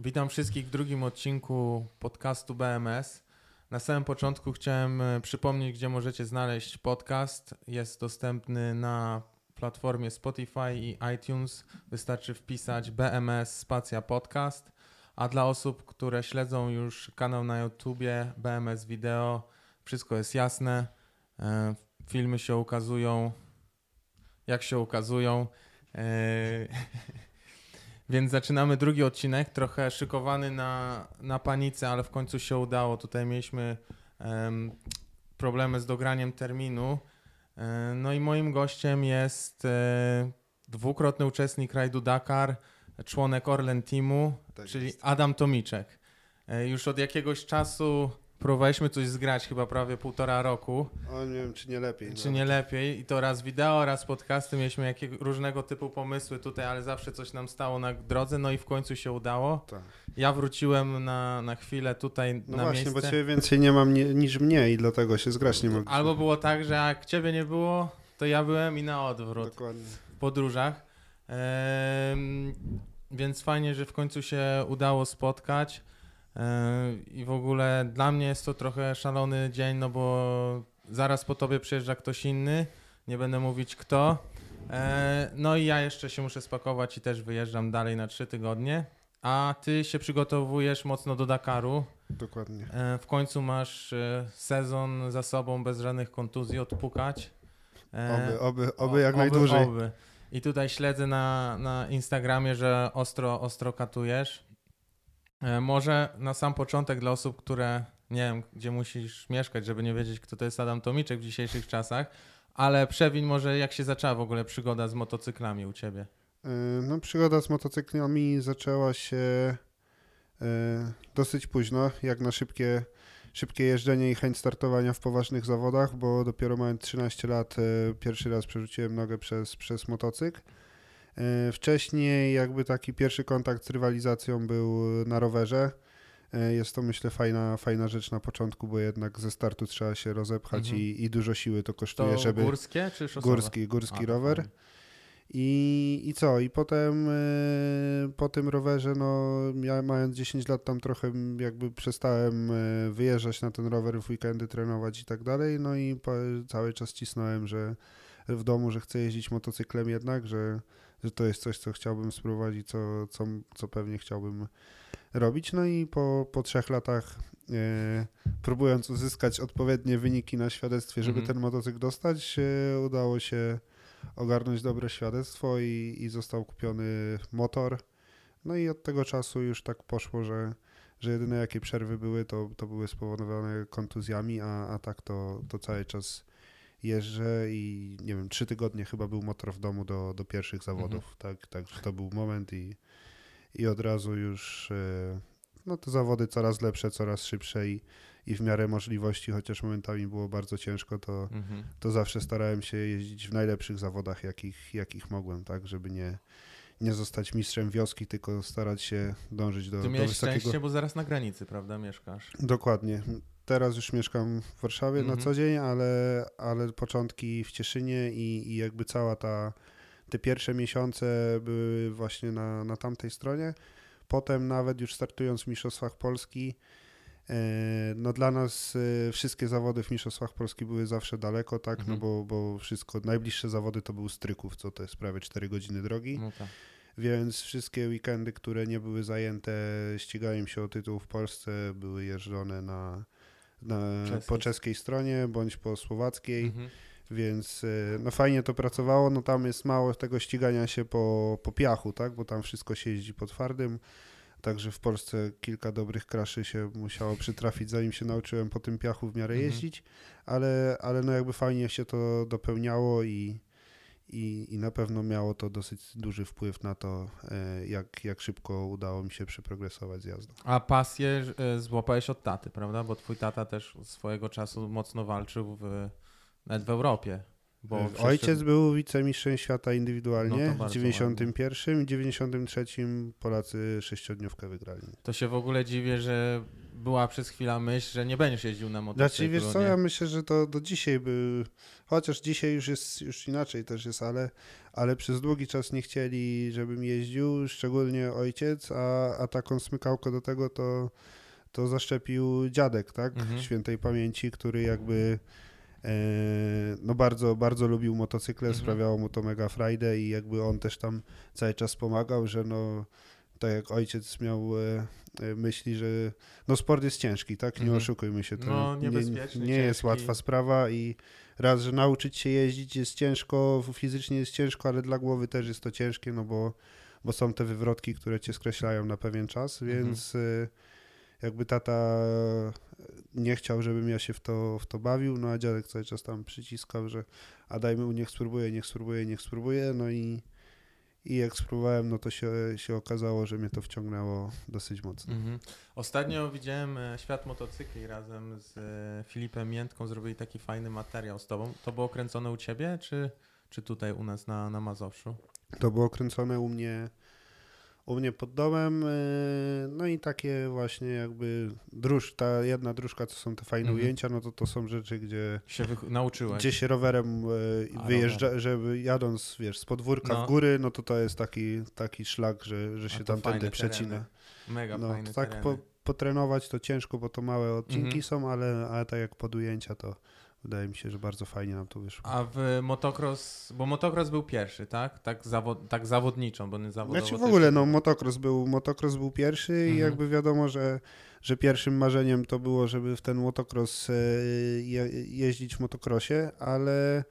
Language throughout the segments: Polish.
Witam wszystkich w drugim odcinku podcastu BMS. Na samym początku chciałem e, przypomnieć, gdzie możecie znaleźć podcast. Jest dostępny na platformie Spotify i iTunes. Wystarczy wpisać BMS spacja podcast. A dla osób, które śledzą już kanał na YouTubie BMS Video, wszystko jest jasne. E, Filmy się ukazują, jak się ukazują. Więc zaczynamy drugi odcinek, trochę szykowany na, na panice, ale w końcu się udało. Tutaj mieliśmy em, problemy z dograniem terminu. E, no i moim gościem jest e, dwukrotny uczestnik rajdu Dakar, członek Orlen Teamu, Tak czyli jest. Adam Tomiczek. E, już od jakiegoś czasu próbowaliśmy coś zgrać, chyba prawie półtora roku. O, nie wiem, czy nie lepiej. Czy no. nie lepiej? I to raz wideo, raz podcasty. Mieliśmy jakie, różnego typu pomysły tutaj, ale zawsze coś nam stało na drodze, no i w końcu się udało. Tak. Ja wróciłem na, na chwilę tutaj No na właśnie, miejsce. bo ciebie więcej nie mam nie, niż mnie i dlatego się zgrać nie mogę. Albo było tak, że jak ciebie nie było, to ja byłem i na odwrót Dokładnie. w podróżach. Em, więc fajnie, że w końcu się udało spotkać. Em, I w ogóle dla mnie jest to trochę szalony dzień, no bo zaraz po tobie przyjeżdża ktoś inny. Nie będę mówić kto. E, No i ja jeszcze się muszę spakować i też wyjeżdżam dalej na trzy tygodnie. A ty się przygotowujesz mocno do Dakaru. Dokładnie. E, W końcu masz e, sezon za sobą bez żadnych kontuzji odpukać. E, Oby, oby, oby jak najdłużej. Oby. I tutaj śledzę na, na Instagramie, że ostro, ostro katujesz. E, Może na sam początek dla osób, które nie wiem, gdzie musisz mieszkać, żeby nie wiedzieć, kto to jest Adam Tomiczek w dzisiejszych czasach, ale przewiń może, jak się zaczęła w ogóle przygoda z motocyklami u ciebie. Y, No, przygoda z motocyklami zaczęła się y, dosyć późno, jak na szybkie, szybkie jeżdżenie i chęć startowania w poważnych zawodach, bo dopiero mając 13 lat pierwszy raz przerzuciłem nogę przez, przez motocykl. Y, Wcześniej jakby taki pierwszy kontakt z rywalizacją był na rowerze. Y, Jest to myślę fajna, fajna rzecz na początku, bo jednak ze startu trzeba się rozepchać Mhm. i, i dużo siły to To kosztuje, żeby... górskie czy szosowe? Górski, górski A, to rower. I, I co? I potem e, po tym rowerze, no ja mając 10 lat tam trochę jakby przestałem e, wyjeżdżać na ten rower w weekendy, trenować i tak dalej. No i po, cały czas cisnąłem, że w domu, że chcę jeździć motocyklem jednak, że, że to jest coś, co chciałbym spróbować i co, co, co pewnie chciałbym robić. No i po, po trzech latach e, próbując uzyskać odpowiednie wyniki na świadectwie, żeby Mhm. ten motocykl dostać, e, udało się ogarnąć dobre świadectwo i, i został kupiony motor. No i od tego czasu już tak poszło, że, że jedyne jakie przerwy były, to, to były spowodowane kontuzjami, a, a tak to, to cały czas jeżdżę i nie wiem, trzy tygodnie chyba był motor w domu do, do pierwszych zawodów. Tak, tak, że to był moment i, i od razu już e, no te zawody coraz lepsze, coraz szybsze i, i w miarę możliwości, chociaż momentami było bardzo ciężko, to, Mhm. to zawsze starałem się jeździć w najlepszych zawodach, jakich, jakich mogłem, tak, żeby nie, nie zostać mistrzem wioski, tylko starać się dążyć do, Ty do miałeś wysokiego... szczęście, bo zaraz na granicy, prawda, mieszkasz. Dokładnie. Teraz już mieszkam w Warszawie Mhm. na co dzień, ale, ale początki w Cieszynie i, i jakby cała ta, te pierwsze miesiące były właśnie na, na tamtej stronie. Potem nawet już startując w Mistrzostwach Polski, e, no dla nas e, wszystkie zawody w Mistrzostwach Polski były zawsze daleko, tak, Mhm. no bo, bo wszystko, najbliższe zawody to był Stryków, co to jest prawie 4 godziny drogi. No tak. Więc wszystkie weekendy, które nie były zajęte ściganiem się o tytuł w Polsce, były jeżdżone na, na, po czeskiej stronie bądź po słowackiej. Mhm. Więc y, no fajnie to pracowało. No tam jest mało tego ścigania się po, po piachu, tak? Bo tam wszystko się jeździ po twardym. Także w Polsce kilka dobrych kraszy się musiało przytrafić, zanim się nauczyłem po tym piachu w miarę Mhm. jeździć, ale, ale no jakby fajnie się to dopełniało i, i, i na pewno miało to dosyć duży wpływ na to, e, jak, jak szybko udało mi się przyprogresować z jazdą. A pasję e, złapałeś od taty, prawda? Bo twój tata też swojego czasu mocno walczył w, nawet w Europie. Bo E, Ojciec był wicemistrzem świata indywidualnie No w bardzo 91 i 93 Polacy sześciodniówkę wygrali. To się w ogóle dziwię, że była przez chwilę myśl, że nie będziesz jeździł na motocyklu. Znaczy, wiesz co, nie? ja myślę, że to do dzisiaj by, chociaż dzisiaj już jest, już inaczej też jest, ale, ale przez długi czas nie chcieli, żebym jeździł, szczególnie ojciec, a, a taką smykałkę do tego to, to zaszczepił dziadek, tak, Mhm. świętej pamięci, który jakby e, no bardzo, bardzo lubił motocykle, Mhm. sprawiało mu to mega frajdę i jakby on też tam cały czas pomagał, że no tak jak ojciec miał e, e, myśli, że no sport jest ciężki, tak? Nie Mhm. oszukujmy się. To No, nie, nie jest łatwa sprawa i raz, że nauczyć się jeździć jest ciężko, fizycznie jest ciężko, ale dla głowy też jest to ciężkie, no bo, bo są te wywrotki, które cię skreślają na pewien czas, Mhm. więc e, jakby tata nie chciał, żebym ja się w to, w to bawił, no a dziadek cały czas tam przyciskał, że a dajmy mu, niech spróbuje, niech spróbuje, niech spróbuje, no i i jak spróbowałem, no to się, się okazało, że mnie to wciągnęło dosyć mocno. Mhm. Ostatnio widziałem e, Świat Motocykli razem z e, Filipem Miętką, zrobili taki fajny materiał z tobą. To było kręcone u ciebie, czy, czy tutaj u nas na, na Mazowszu? To było kręcone u mnie, u mnie pod domem, yy, no i takie właśnie jakby dróż, ta jedna dróżka, co są te fajne Mhm. ujęcia, no to to są rzeczy, gdzie, Się nauczyłeś? gdzie się rowerem yy, A, wyjeżdża, żeby jadąc, wiesz, z podwórka No. w góry, no to to jest taki, taki szlak, że, że się tam tędy przecina. Mega No, fajne tak po, potrenować to ciężko, bo to małe odcinki Mhm. są, ale, ale tak jak pod ujęcia, to wydaje mi się, że bardzo fajnie nam to wyszło. A w motocross, bo motocross był pierwszy, tak? Tak, zawod, tak zawodniczą, bo nie zawodowo. Znaczy w ogóle, no motocross był, motocross był pierwszy i Mhm. jakby wiadomo, że, że pierwszym marzeniem to było, żeby w ten motocross e, je, jeździć w motocrossie, ale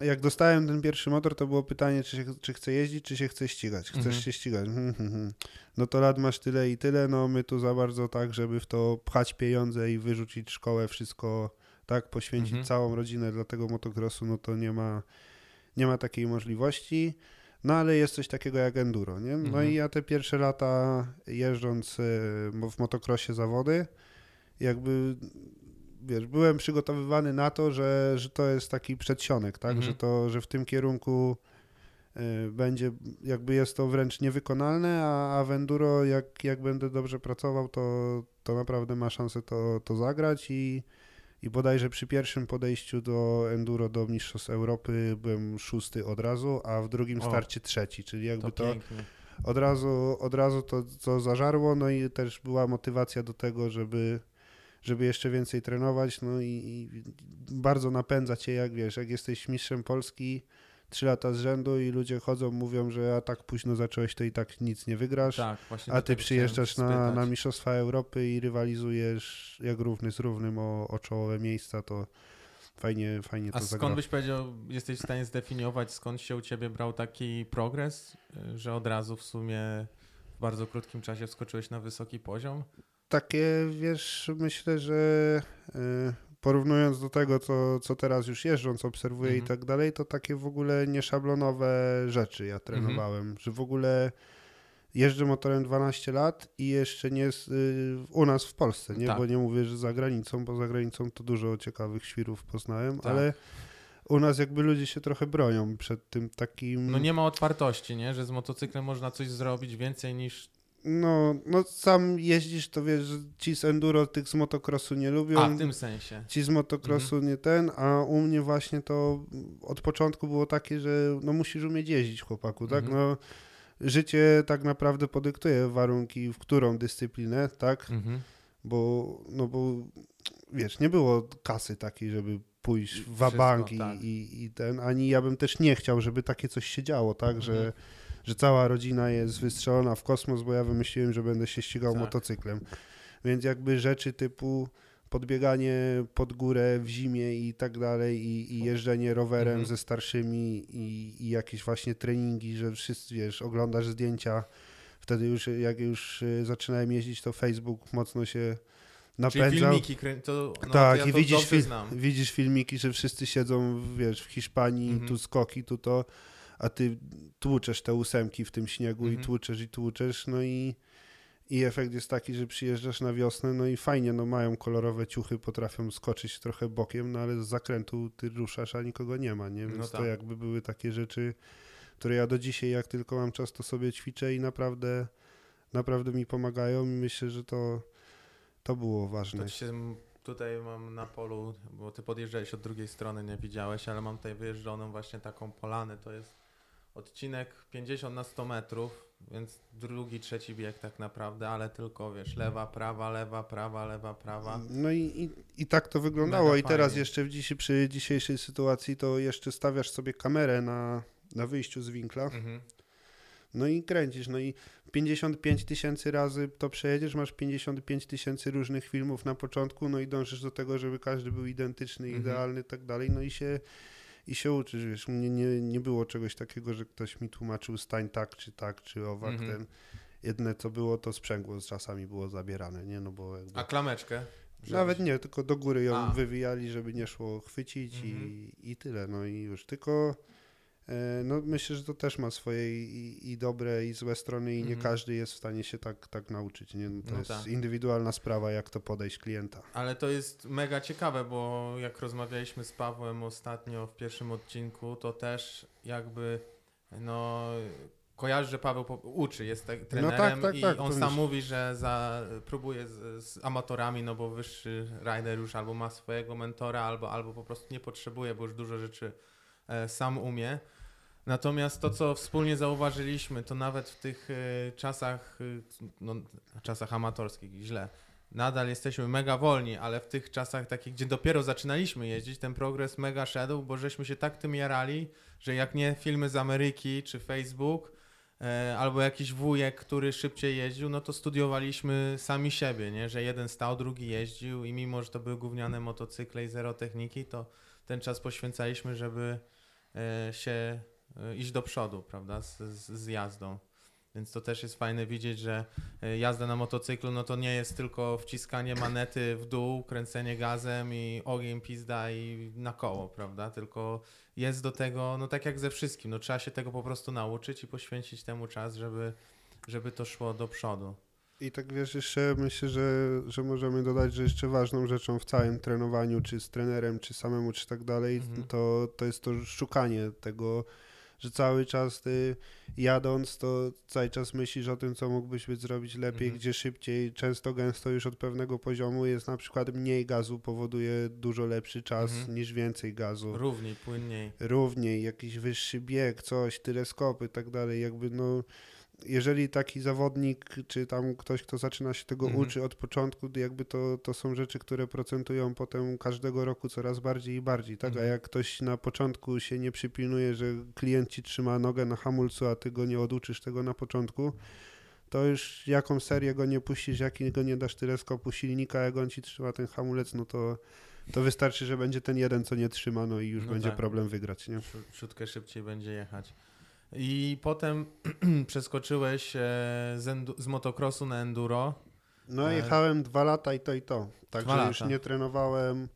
jak dostałem ten pierwszy motor, to było pytanie, czy, się, czy chcę jeździć, czy się chcę ścigać. Chcesz Mhm. się ścigać? Hmm, hmm, hmm. No to lat masz tyle i tyle, no my tu za bardzo tak, żeby w to pchać pieniądze i wyrzucić szkołę, wszystko tak, poświęcić Mhm. całą rodzinę dla tego motocrossu, no to nie ma, nie ma takiej możliwości. No ale jest coś takiego jak enduro, nie? No Mhm. i ja te pierwsze lata jeżdżąc e, w motocrossie zawody, jakby wiesz, byłem przygotowywany na to, że, że to jest taki przedsionek, tak? Mhm. Że to, że w tym kierunku e, będzie, jakby jest to wręcz niewykonalne, a, a w enduro jak, jak będę dobrze pracował, to, to naprawdę ma szansę to, to zagrać i i bodajże przy pierwszym podejściu do enduro do Mistrzostw Europy byłem szósty od razu, a w drugim O. starcie trzeci, czyli jakby To to, od razu, od razu to, to zażarło, no i też była motywacja do tego, żeby, żeby jeszcze więcej trenować, no i, i bardzo napędza cię, jak wiesz, jak jesteś mistrzem Polski trzy lata z rzędu i ludzie chodzą, mówią, że a tak późno zacząłeś, to i tak nic nie wygrasz. Tak, właśnie A ty przyjeżdżasz na, na Mistrzostwa Europy i rywalizujesz jak równy z równym o, o czołowe miejsca, to fajnie, fajnie A to skąd zagra. byś powiedział, jesteś w stanie zdefiniować, skąd się u ciebie brał taki progres, y, że od razu w sumie w bardzo krótkim czasie wskoczyłeś na wysoki poziom? Takie, wiesz, myślę, że y, porównując do tego, co, co teraz już jeżdżąc, obserwuję Mhm. i tak dalej, to takie w ogóle nieszablonowe rzeczy ja Mhm. trenowałem, że w ogóle jeżdżę motorem 12 lat i jeszcze nie z, y, u nas w Polsce, nie? Tak. Bo nie mówię, że za granicą, bo za granicą to dużo ciekawych świrów poznałem, Tak. ale u nas jakby ludzie się trochę bronią przed tym takim... No nie ma otwartości, nie? Że z motocyklem można coś zrobić więcej niż... No, no sam jeździsz, to wiesz, że ci z enduro tych z motocrossu nie lubią. A, w tym sensie. Ci z motocrossu nie ten, a u mnie właśnie to od początku było takie, że no musisz umieć jeździć chłopaku, tak? Mhm. No życie tak naprawdę podyktuje warunki, w którą dyscyplinę, tak? Mhm. Bo, no bo wiesz, nie było kasy takiej, żeby pójść w wabank i, tak. i, i ten, ani ja bym też nie chciał, żeby takie coś się działo, tak? Że, Mhm. Że cała rodzina jest wystrzelona w kosmos, bo ja wymyśliłem, że będę się ścigał Tak. motocyklem. Więc jakby rzeczy typu podbieganie pod górę w zimie i tak dalej i, i jeżdżenie rowerem Mhm. ze starszymi i, i jakieś właśnie treningi, że wszyscy, wiesz, oglądasz zdjęcia. Wtedy już, jak już y, zaczynałem jeździć, to Facebook mocno się Czyli napędzał. filmiki, krę... to, no, tak, ja i widzisz, znam. widzisz filmiki, że wszyscy siedzą, wiesz, w Hiszpanii, Mhm. tu skoki, tu to, a ty tłuczesz te ósemki w tym śniegu Mhm. i tłuczesz i tłuczesz, no i I efekt jest taki, że przyjeżdżasz na wiosnę, no i fajnie, no mają kolorowe ciuchy, potrafią skoczyć trochę bokiem, no ale z zakrętu ty ruszasz, a nikogo nie ma, nie? Więc No to tak. jakby były takie rzeczy, które ja do dzisiaj, jak tylko mam czas, to sobie ćwiczę i naprawdę, naprawdę mi pomagają i myślę, że to, to było ważne. To się, tutaj mam na polu, bo ty podjeżdżałeś od drugiej strony, nie widziałeś, ale mam tutaj wyjeżdżoną właśnie taką polanę. To jest odcinek 50 na 100 metrów, więc drugi, trzeci bieg tak naprawdę, ale tylko wiesz, lewa, prawa, lewa, prawa, lewa, prawa. No i, i, i tak to wyglądało. Mega I teraz fajnie. jeszcze w dziś, przy dzisiejszej sytuacji to jeszcze stawiasz sobie kamerę na, na wyjściu z winkla, Mhm. no i kręcisz. No i 55 tysięcy razy to przejedziesz, masz 55 tysięcy różnych filmów na początku, no i dążysz do tego, żeby każdy był identyczny, Mhm. idealny i tak dalej. No i się, i się uczysz, wiesz, nie, nie, nie było czegoś takiego, że ktoś mi tłumaczył stań tak, czy tak, czy owak, Mhm. ten. Jedne co było, to sprzęgło z czasami było zabierane, nie? No bo jakby... A klameczkę? Żebyś- Nawet nie, tylko do góry ją A. wywijali, żeby nie szło chwycić Mhm. i, i tyle, no i już. Tylko no myślę, że to też ma swoje i, i dobre i złe strony i nie Mhm. każdy jest w stanie się tak, tak nauczyć, nie? No to No jest tak. indywidualna sprawa, jak to podejść klienta. Ale to jest mega ciekawe, bo jak rozmawialiśmy z Pawłem ostatnio w pierwszym odcinku, to też jakby no kojarzy, że Paweł uczy, jest tak, trenerem tak, i tak, on sam mówi, że za, próbuje z, z amatorami, no bo wyższy rider już albo ma swojego mentora, albo, albo po prostu nie potrzebuje, bo już dużo rzeczy e, sam umie. Natomiast to, co wspólnie zauważyliśmy, to nawet w tych e, czasach, e, no, czasach amatorskich, źle, nadal jesteśmy mega wolni, ale w tych czasach takich, gdzie dopiero zaczynaliśmy jeździć, ten progres mega szedł, bo żeśmy się tak tym jarali, że jak nie filmy z Ameryki czy Facebook, e, albo jakiś wujek, który szybciej jeździł, no to studiowaliśmy sami siebie, nie? że jeden stał, drugi jeździł i mimo, że to były gówniane motocykle i zero techniki, to ten czas poświęcaliśmy, żeby e, się e, iść do przodu, prawda, z, z, z jazdą. Więc to też jest fajne widzieć, że e, jazda na motocyklu, no to nie jest tylko wciskanie manety w dół, kręcenie gazem i ogień pizda i na koło, prawda? Tylko jest do tego, no tak jak ze wszystkim, no trzeba się tego po prostu nauczyć i poświęcić temu czas, żeby, żeby to szło do przodu. I tak wiesz, jeszcze myślę, że, że możemy dodać, że jeszcze ważną rzeczą w całym trenowaniu, czy z trenerem, czy samemu, czy tak dalej, Mhm. to, to jest to szukanie tego, że cały czas ty jadąc, to cały czas myślisz o tym, co mógłbyś być zrobić lepiej, Mhm. gdzie szybciej. Często gęsto już od pewnego poziomu jest na przykład mniej gazu, powoduje dużo lepszy czas Mhm. niż więcej gazu. Równiej, płynniej. Równiej, jakiś wyższy bieg, coś, teleskopy i tak dalej, jakby no jeżeli taki zawodnik, czy tam ktoś, kto zaczyna się tego Mhm. uczy od początku, jakby to, to są rzeczy, które procentują potem każdego roku coraz bardziej i bardziej, tak? Mhm. A jak ktoś na początku się nie przypilnuje, że klient ci trzyma nogę na hamulcu, a ty go nie oduczysz tego na początku, to już jaką serię go nie puścisz, jakiego nie dasz teleskopu silnika, jak on ci trzyma ten hamulec, no to, to wystarczy, że będzie ten jeden, co nie trzyma, no i już No będzie tak. problem wygrać, nie? Ciutkę szybciej będzie jechać. I potem przeskoczyłeś e, z, endu- z motocrossu na enduro. No, E, jechałem dwa lata i to i to. Także już nie trenowałem.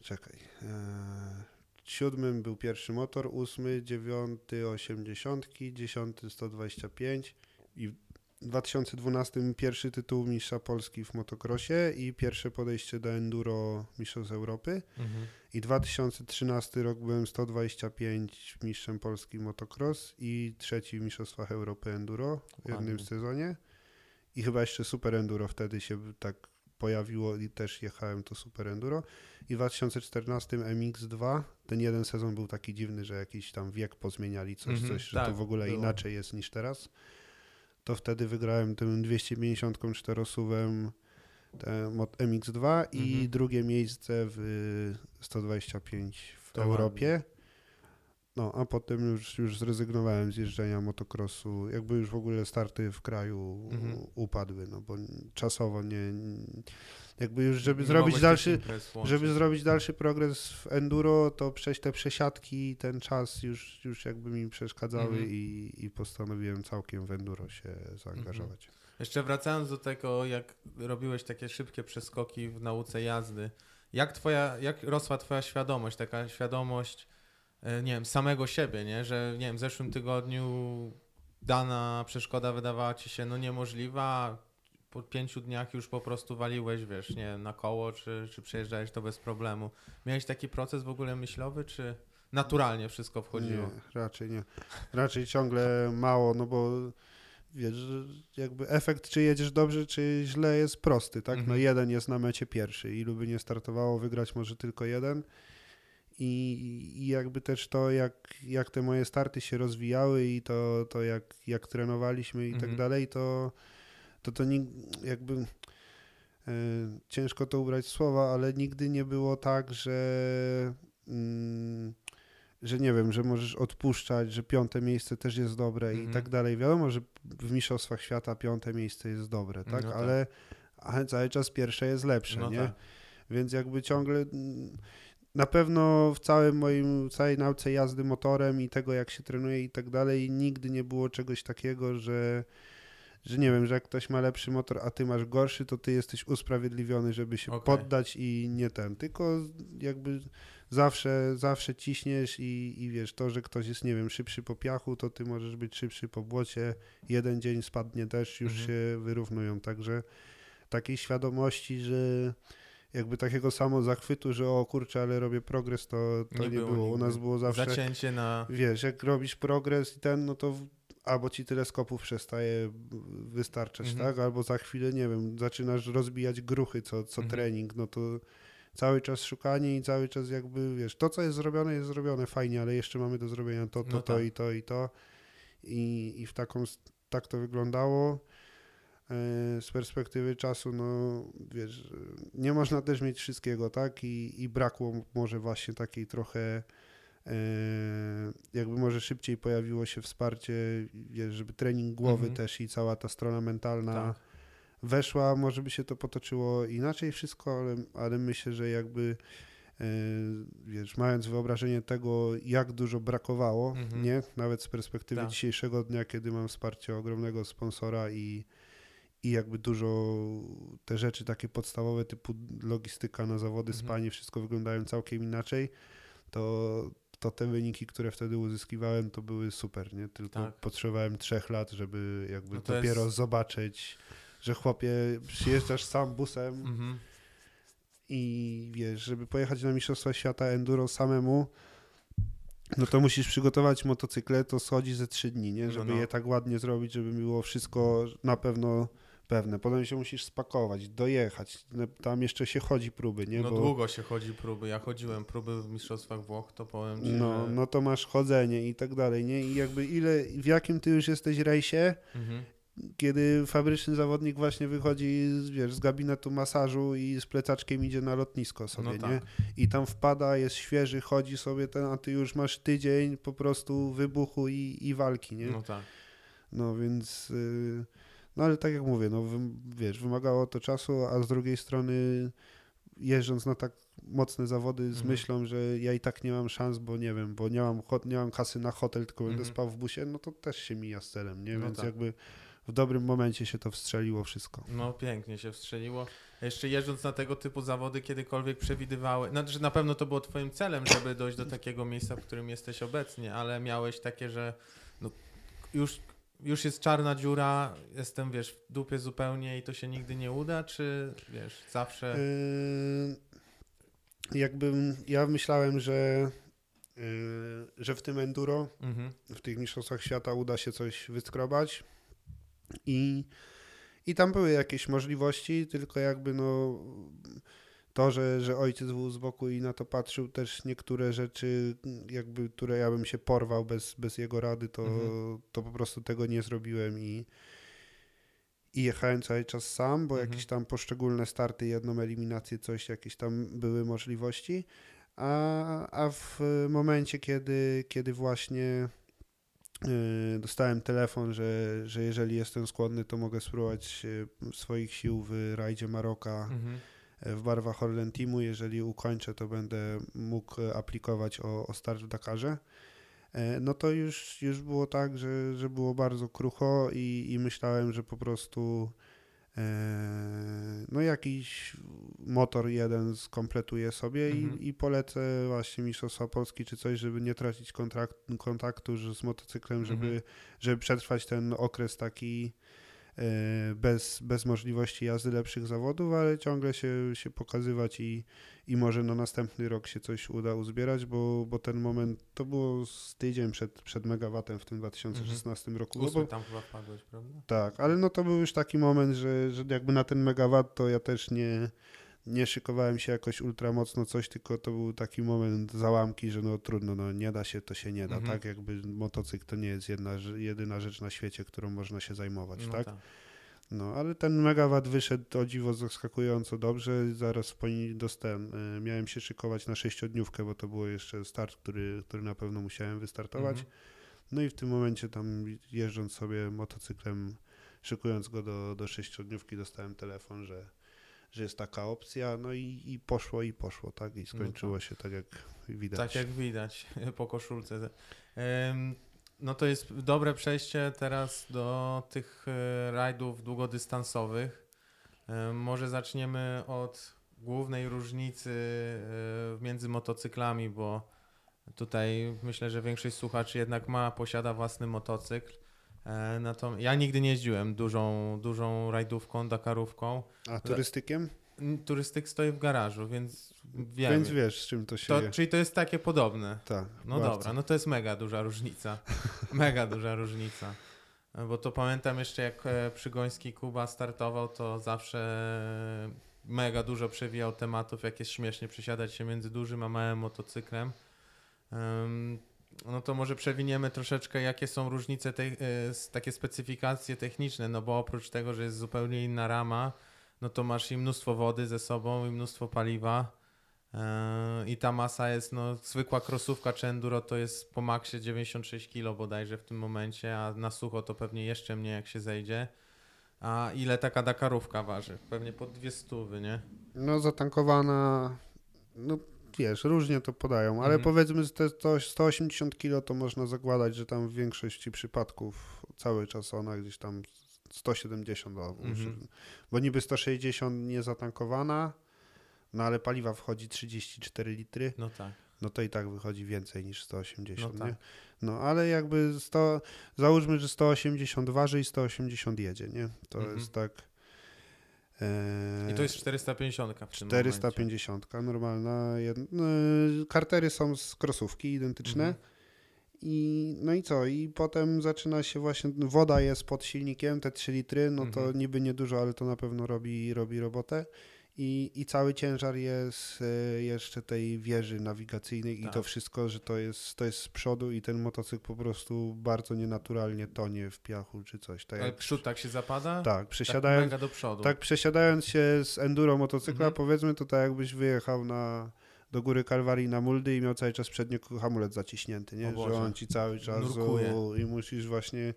Czekaj. E, siódmym był pierwszy motor, ósmy, dziewiąty, osiemdziesiątki, dziesiąty, 125 i w 2012 pierwszy tytuł mistrza Polski w motocrossie i pierwsze podejście do enduro mistrzostw Europy. I 2013 rok byłem 125 mistrzem Polski motocross i trzeci w mistrzostwach Europy enduro w jednym Ładnie. sezonie. I chyba jeszcze super enduro wtedy się tak pojawiło i też jechałem to super enduro. I w 2014 MX2, ten jeden sezon był taki dziwny, że jakiś tam wiek pozmieniali, coś, Mhm, coś, że tak, to w ogóle było. inaczej jest niż teraz. To wtedy wygrałem tym 254 suwem MX2 i Mhm. drugie miejsce w 125 w To Europie. No, a potem już, już zrezygnowałem z jeżdżenia motocrossu. Jakby już w ogóle starty w kraju Mhm. upadły, no bo czasowo nie... Jakby już, żeby Nie zrobić dalszy... Żeby zrobić dalszy progres w enduro, to przejść te przesiadki, ten czas już, już jakby mi przeszkadzały Mhm. i, i postanowiłem całkiem w enduro się zaangażować. Jeszcze wracając do tego, jak robiłeś takie szybkie przeskoki w nauce jazdy, jak twoja, jak rosła twoja świadomość, taka świadomość, e, nie wiem, samego siebie, nie? Że, nie wiem, w zeszłym tygodniu dana przeszkoda wydawała ci się no niemożliwa, po pięciu dniach już po prostu waliłeś, wiesz, nie na koło, czy, czy przejeżdżałeś to bez problemu. Miałeś taki proces w ogóle myślowy, czy naturalnie wszystko wchodziło? Nie, raczej nie. Raczej ciągle mało, no bo wiesz, jakby efekt, czy jedziesz dobrze, czy źle, jest prosty, tak? No Mhm. jeden jest na mecie pierwszy. Ilu by nie startowało, wygrać może tylko jeden. I, i jakby też to, jak, jak te moje starty się rozwijały i to, to jak, jak trenowaliśmy i tak Mhm. dalej, to to, to nig- jakby e, ciężko to ubrać słowa, ale nigdy nie było tak, że mm, że nie wiem, że możesz odpuszczać, że piąte miejsce też jest dobre i Mhm. tak dalej. Wiadomo, że w Mistrzostwach Świata piąte miejsce jest dobre, tak? No tak. Ale, ale cały czas pierwsze jest lepsze, No nie? tak. Więc jakby ciągle mm, na pewno w całym moim, całej nauce jazdy motorem i tego, jak się trenuje i tak dalej, nigdy nie było czegoś takiego, że że nie wiem, że jak ktoś ma lepszy motor, a ty masz gorszy, to ty jesteś usprawiedliwiony, żeby się Okej. poddać i nie ten. Tylko jakby zawsze, zawsze ciśniesz i, i wiesz, to, że ktoś jest, nie wiem, szybszy po piachu, to ty możesz być szybszy po błocie. Jeden dzień spadnie deszcz, już Mhm. się wyrównują. Także takiej świadomości, że jakby takiego samo zachwytu, że o kurczę, ale robię progres, to, to nie, było. U nigdy. nas było zawsze Zacięcie na... wiesz, jak robisz progres i ten, no to w- albo ci tyle skopów przestaje wystarczać, Mhm. tak? Albo za chwilę, nie wiem, zaczynasz rozbijać gruchy co, co Mhm. trening, no to cały czas szukanie i cały czas jakby, wiesz, to co jest zrobione, jest zrobione fajnie, ale jeszcze mamy do zrobienia to, to, No to tak. i to i to. I, i w taką, tak to wyglądało. E, Z perspektywy czasu, no wiesz, nie można też mieć wszystkiego, tak? I, i brakło może właśnie takiej trochę e, jakby może szybciej pojawiło się wsparcie, wiesz, żeby trening głowy Mhm. też i cała ta strona mentalna Tak. Weszła, może by się to potoczyło inaczej wszystko, ale, ale myślę, że jakby e, wiesz, mając wyobrażenie tego, jak dużo brakowało, Mhm. nie? Nawet z perspektywy Tak. dzisiejszego dnia, kiedy mam wsparcie ogromnego sponsora i i jakby dużo te rzeczy takie podstawowe typu logistyka na zawody, Mhm. spanie, wszystko wyglądają całkiem inaczej, to, to te wyniki, które wtedy uzyskiwałem, to były super, nie? Tylko Tak. potrzebowałem trzech lat, żeby jakby No dopiero jest- zobaczyć, że chłopie, przyjeżdżasz sam busem Mhm. i wiesz, żeby pojechać na Mistrzostwa Świata Enduro samemu, no to musisz przygotować motocykle, to schodzi ze trzy dni, nie? No, Żeby no. je tak ładnie zrobić, żeby było wszystko na pewno pewne. Potem się musisz spakować, dojechać. No, Tam jeszcze się chodzi próby, nie? No długo się chodzi próby. Ja chodziłem próby w Mistrzostwach Włoch, to powiem ci, no, no to masz chodzenie i tak dalej, nie? I jakby ile, w jakim ty już jesteś rejsie, Mhm. Kiedy fabryczny zawodnik właśnie wychodzi z, wiesz, z gabinetu masażu i z plecaczkiem idzie na lotnisko sobie, No nie? tak. I tam wpada, jest świeży, chodzi sobie ten, a ty już masz tydzień po prostu wybuchu i, i walki, nie? No tak. No więc, y, no ale tak jak mówię, no wiesz, wymagało to czasu, a z drugiej strony jeżdżąc na tak mocne zawody z Mhm. myślą, że ja i tak nie mam szans, bo nie wiem, bo nie mam, nie mam kasy na hotel, tylko będę Mhm. spał w busie, no to też się mija z celem, nie? No Więc tak. jakby w dobrym momencie się to wstrzeliło wszystko. No pięknie się wstrzeliło. Jeszcze jeżdżąc na tego typu zawody, kiedykolwiek przewidywały, znaczy na pewno to było twoim celem, żeby dojść do takiego miejsca, w którym jesteś obecnie, ale miałeś takie, że no, już, już jest czarna dziura, jestem wiesz w dupie zupełnie i to się nigdy nie uda, czy wiesz, zawsze... Yy, jakbym, ja myślałem, że, yy, że w tym enduro Mhm. w tych mistrzostwach świata uda się coś wyskrobać i, i tam były jakieś możliwości, tylko jakby no to, że, że ojciec był z boku i na to patrzył, też niektóre rzeczy, jakby, które ja bym się porwał bez, bez jego rady, to, Mhm. to po prostu tego nie zrobiłem i, i jechałem cały czas sam, bo Mhm. jakieś tam poszczególne starty, jedną eliminację, coś, jakieś tam były możliwości. A, a w momencie, kiedy, kiedy właśnie dostałem telefon, że, że jeżeli jestem skłonny, to mogę spróbować y, swoich sił w rajdzie Maroka Mhm. y, w barwach Orlen Teamu. Jeżeli ukończę, to będę mógł aplikować o, o start w Dakarze. No to już, już było tak, że, że było bardzo krucho i, i myślałem, że po prostu no jakiś motor jeden skompletuję sobie Mhm. i, i polecę właśnie Mistrzostwa Polski czy coś, żeby nie tracić kontrakt, kontaktu z motocyklem, żeby, Mhm. żeby przetrwać ten okres taki e, bez, bez możliwości jazdy lepszych zawodów, ale ciągle się, się pokazywać i, i może na następny rok się coś uda uzbierać, bo, bo ten moment to było z tydzień przed, przed megawatem w tym 2016 roku. No Ósmy bo, tam chyba wpadłeś, prawda? tak, ale no to był już taki moment, że, że jakby na ten megawat to ja też nie, nie szykowałem się jakoś ultra mocno coś, tylko to był taki moment załamki, że no trudno, no nie da się, to się nie da, Mhm. tak? Jakby motocykl to nie jest jedna, jedyna rzecz na świecie, którą można się zajmować, No tak? tak. No, ale ten megawat wyszedł o dziwo zaskakująco dobrze. Zaraz po nim dostałem, e, miałem się szykować na sześciodniówkę, bo to było jeszcze start, który, który na pewno musiałem wystartować. Mhm. No i w tym momencie tam jeżdżąc sobie motocyklem, szykując go do, do sześciodniówki, dostałem telefon, że, że jest taka opcja, no i, i poszło i poszło, tak? I skończyło się tak jak widać. Tak jak widać po koszulce. No to jest dobre przejście teraz do tych e, rajdów długodystansowych. Może zaczniemy od głównej różnicy e, między motocyklami, bo tutaj myślę, że większość słuchaczy jednak ma, posiada własny motocykl. E, Natomiast ja nigdy nie jeździłem dużą, dużą rajdówką, Dakarówką. A turystykiem? Turystyk stoi w garażu, więc wiem. Więc wiesz, z czym to się to, je. czyli to jest takie podobne. Tak, No bardzo. dobra, no to jest mega duża różnica. mega duża różnica. E, Bo to pamiętam jeszcze jak e, Przygoński Kuba startował, to zawsze mega dużo przewijał tematów, jak jest śmiesznie przesiadać się między dużym a małym motocyklem. No to może przewiniemy troszeczkę, jakie są różnice, te, e, takie specyfikacje techniczne, no bo oprócz tego, że jest zupełnie inna rama, no to masz i mnóstwo wody ze sobą, i mnóstwo paliwa. Yy, I ta masa jest, no, zwykła krosówka czy enduro to jest po maksie 96 kg bodajże w tym momencie, a na sucho to pewnie jeszcze mniej jak się zejdzie. A ile taka Dakarówka waży? Pewnie pod dwie stówy, nie? No zatankowana, no wiesz, różnie to podają, ale Mhm. powiedzmy, że te to 180 kg to można zakładać, że tam w większości przypadków cały czas ona gdzieś tam 170, o, Mhm. bo niby 160 nie zatankowana, no ale paliwa wchodzi 34 litry, No tak. no to i tak wychodzi więcej niż 180, No tak. nie? No ale jakby 100, załóżmy, że 180 waży i 180 jedzie, nie? To Mhm. jest tak... e, I to jest 450 w tym momencie. 450, normalna. No, Kartery są z krosówki identyczne. Mhm. I, no i co? I potem zaczyna się właśnie, woda jest pod silnikiem, te 3 litry, no to Mhm. niby niedużo, ale to na pewno robi, robi robotę. I, I cały ciężar jest e, jeszcze tej wieży nawigacyjnej i Tak. to wszystko, że to jest, to jest z przodu i ten motocykl po prostu bardzo nienaturalnie tonie w piachu czy coś. Tak, Ale przód tak się zapada? tak Tak przesiadając, mega do przodu. tak, przesiadając się z enduro motocykla, Mhm. powiedzmy, to tak jakbyś wyjechał na, do góry Kalwarii na muldy i miał cały czas przedni hamulec zaciśnięty, nie? Że on ci cały czas o, i musisz właśnie,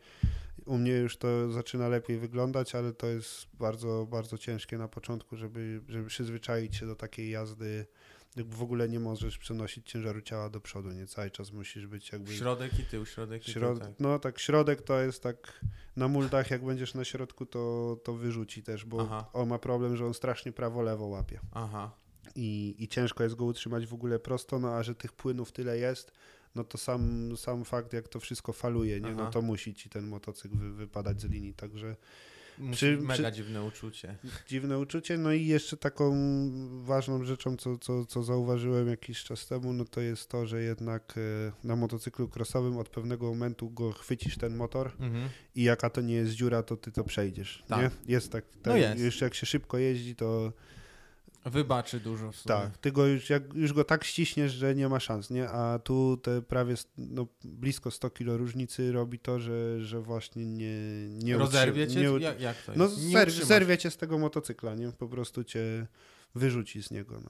u mnie już to zaczyna lepiej wyglądać, ale to jest bardzo, bardzo ciężkie na początku, żeby, żeby przyzwyczaić się do takiej jazdy, jakby w ogóle nie możesz przenosić ciężaru ciała do przodu, nie? Cały czas musisz być jakby... Środek i tył, środek i Środ... tył, tak. No tak, środek to jest tak, na muldach jak będziesz na środku, to, to wyrzuci też, bo Aha. on ma problem, że on strasznie prawo-lewo łapie Aha. i, i ciężko jest go utrzymać w ogóle prosto, no a że tych płynów tyle jest, no to sam, sam fakt jak to wszystko faluje, nie? Aha. no to musi ci ten motocykl wy, wypadać z linii, także Przy- mega przy- dziwne uczucie. dziwne uczucie, no i jeszcze taką ważną rzeczą, co, co, co zauważyłem jakiś czas temu, no to jest to, że jednak e, na motocyklu crossowym od pewnego momentu go chwycisz ten motor Mhm. i jaka to nie jest dziura, to ty to przejdziesz, Tak. nie? Jest tak, tak No jest. jeszcze jak się szybko jeździ, to Wybaczy dużo w sumie. tak, ty go już, jak, już go tak ściśniesz, że nie ma szans, nie? A tu te prawie no, blisko 100 kilo różnicy robi to, że, że właśnie nie nie Rozerwie cię? nie, jak, jak to No jest? Nie zer, zerwie cię z tego motocykla, nie? Po prostu cię wyrzuci z niego, no.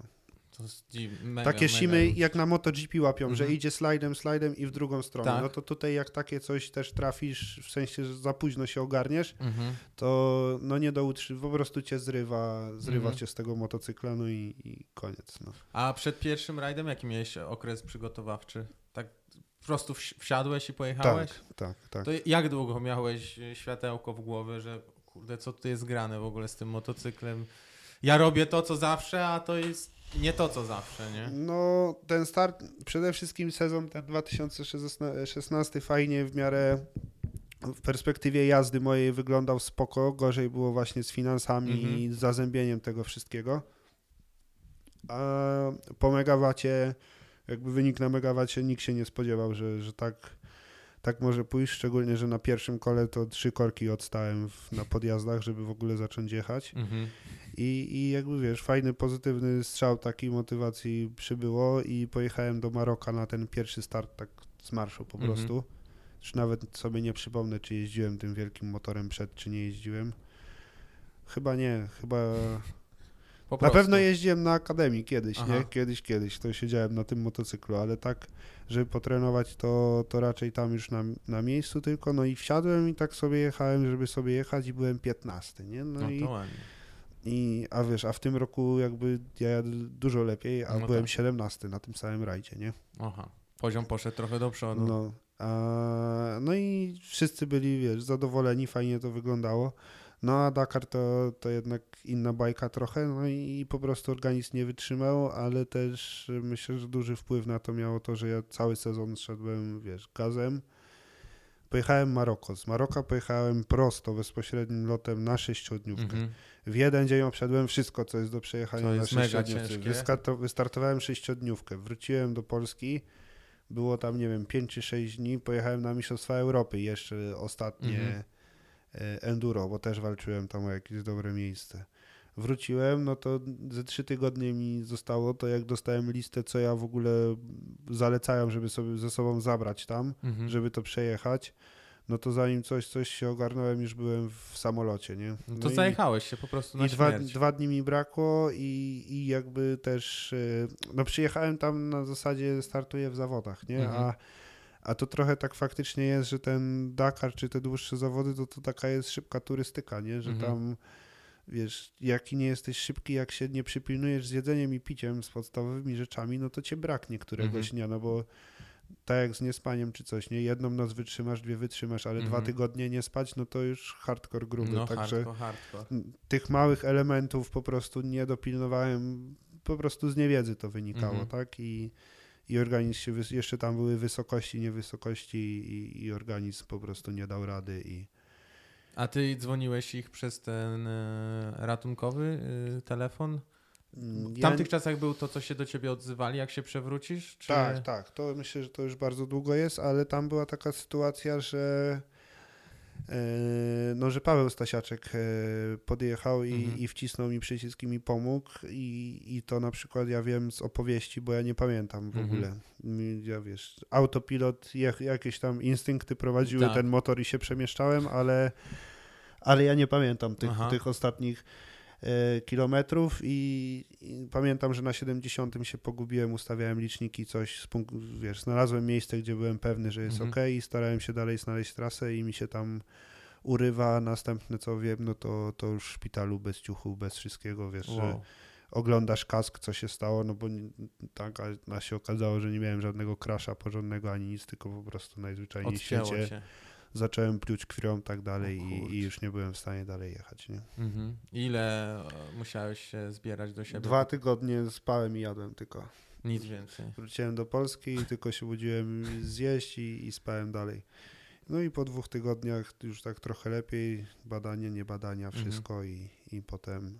To jest dziw... mega, takie simy jak na MotoGP łapią, że Mhm. idzie slajdem, slajdem i w drugą stronę. Tak. No to tutaj jak takie coś też trafisz, w sensie, że za późno się ogarniesz, Mhm. to no nie do utrzy, po prostu cię zrywa, zrywa Mhm. cię z tego motocykla, no i, i koniec, no. A przed pierwszym rajdem jaki miałeś okres przygotowawczy? Tak po prostu wsi- wsiadłeś i pojechałeś? Tak, tak, tak. To jak długo miałeś e, światełko w głowie, że kurde, co tu jest grane w ogóle z tym motocyklem? Ja robię to, co zawsze, a to jest nie to, co zawsze, nie? No, ten start, przede wszystkim sezon ten 2016 fajnie w miarę w perspektywie jazdy mojej wyglądał spoko, gorzej było właśnie z finansami Mhm. i z zazębieniem tego wszystkiego. A po megawacie, jakby wynik na megawacie, nikt się nie spodziewał, że, że tak, tak może pójść, szczególnie, że na pierwszym kole to trzy korki odstałem w, na podjazdach, żeby w ogóle zacząć jechać. Mhm. I, I jakby wiesz, fajny, pozytywny strzał takiej motywacji przybyło i pojechałem do Maroka na ten pierwszy start tak z marszu po Mhm. prostu. Już nawet sobie nie przypomnę, czy jeździłem tym wielkim motorem przed, czy nie jeździłem. Chyba nie, chyba... Na pewno jeździłem na akademii kiedyś, Aha. nie? Kiedyś, kiedyś, to siedziałem na tym motocyklu, ale tak, żeby potrenować, to, to raczej tam już na, na miejscu tylko, no i wsiadłem i tak sobie jechałem, żeby sobie jechać i byłem 15, nie? No, No i... to ładnie. I, a wiesz, a w tym roku jakby ja jadę dużo lepiej, a No byłem tak. 17 na tym samym rajdzie, nie? Aha. Poziom poszedł trochę do przodu. No, a, no i wszyscy byli, wiesz, zadowoleni, fajnie to wyglądało. No a Dakar to, to jednak inna bajka trochę, no i po prostu organizm nie wytrzymał, ale też myślę, że duży wpływ na to miało to, że ja cały sezon szedłem, wiesz, gazem. Pojechałem Maroko. Z Maroka pojechałem prosto, bezpośrednim lotem na sześciodniówkę. Mhm. W jeden dzień obszedłem wszystko, co jest do przejechania To na sześciodniówce. Wystartowałem sześciodniówkę, wróciłem do Polski, było tam, nie wiem, 5 czy 6 dni, pojechałem na Mistrzostwa Europy, jeszcze ostatnie Mhm. e, enduro, bo też walczyłem tam o jakieś dobre miejsce. Wróciłem, no to ze trzy tygodnie mi zostało, to jak dostałem listę, co ja w ogóle zalecałem, żeby sobie ze sobą zabrać tam, Mhm. żeby to przejechać, no to zanim coś, coś się ogarnąłem, już byłem w samolocie, nie? No to i- zajechałeś się po prostu na i dwa, dwa dni mi brakło i, i jakby też, y, no przyjechałem tam na zasadzie startuję w zawodach, nie? Mhm. A, a to trochę tak faktycznie jest, że ten Dakar czy te dłuższe zawody, to, to taka jest szybka turystyka, nie? Że Mhm. tam, wiesz, jaki nie jesteś szybki, jak się nie przypilnujesz z jedzeniem i piciem, z podstawowymi rzeczami, no to cię braknie któregoś Mhm. dnia, no bo tak jak z niespaniem czy coś, nie? Jedną noc wytrzymasz, dwie wytrzymasz, ale dwa Mhm. tygodnie nie spać, no to już hardcore gruby, No także hardcore, hardcore. tych małych elementów po prostu nie dopilnowałem, po prostu z niewiedzy to wynikało, Mhm. tak? I, i organizm się, jeszcze tam były wysokości, niewysokości i, i organizm po prostu nie dał rady i A ty dzwoniłeś ich przez ten e, ratunkowy e, telefon? Mm, W ja- tamtych czasach był to, co się do ciebie odzywali, jak się przewrócisz? Czy... Tak, tak, to myślę, że to już bardzo długo jest, ale tam była taka sytuacja, że no, że Paweł Stasiaczek e, podjechał i, Mhm. i wcisnął mi przycisk i mi pomógł i, i to na przykład ja wiem z opowieści, bo ja nie pamiętam w Mhm. ogóle. Ja wiesz, autopilot, jak, jakieś tam instynkty prowadziły Tak. ten motor i się przemieszczałem, ale, ale ja nie pamiętam tych, Aha. tych ostatnich e, kilometrów i, i pamiętam, że na 70 się pogubiłem, ustawiałem liczniki, coś, z punktu, wiesz, znalazłem miejsce, gdzie byłem pewny, że jest Mhm. ok i starałem się dalej znaleźć trasę i mi się tam urywa, następne co wiem, no to, to już w szpitalu bez ciuchu, bez wszystkiego, wiesz, że Wow. oglądasz kask, co się stało, no bo tak, a, się okazało, że nie miałem żadnego krasza porządnego ani nic, tylko po prostu najzwyczajniej w świecie cię. Zacząłem pluć krwią tak dalej i, i już nie byłem w stanie dalej jechać, nie? Mhm. Ile e, musiałeś się zbierać do siebie? Dwa tygodnie spałem i jadłem tylko. Nic więcej. Wróciłem do Polski i tylko się budziłem zjeść i, i spałem dalej. No i po dwóch tygodniach już tak trochę lepiej, badanie, nie badania, Mhm. wszystko i, i potem,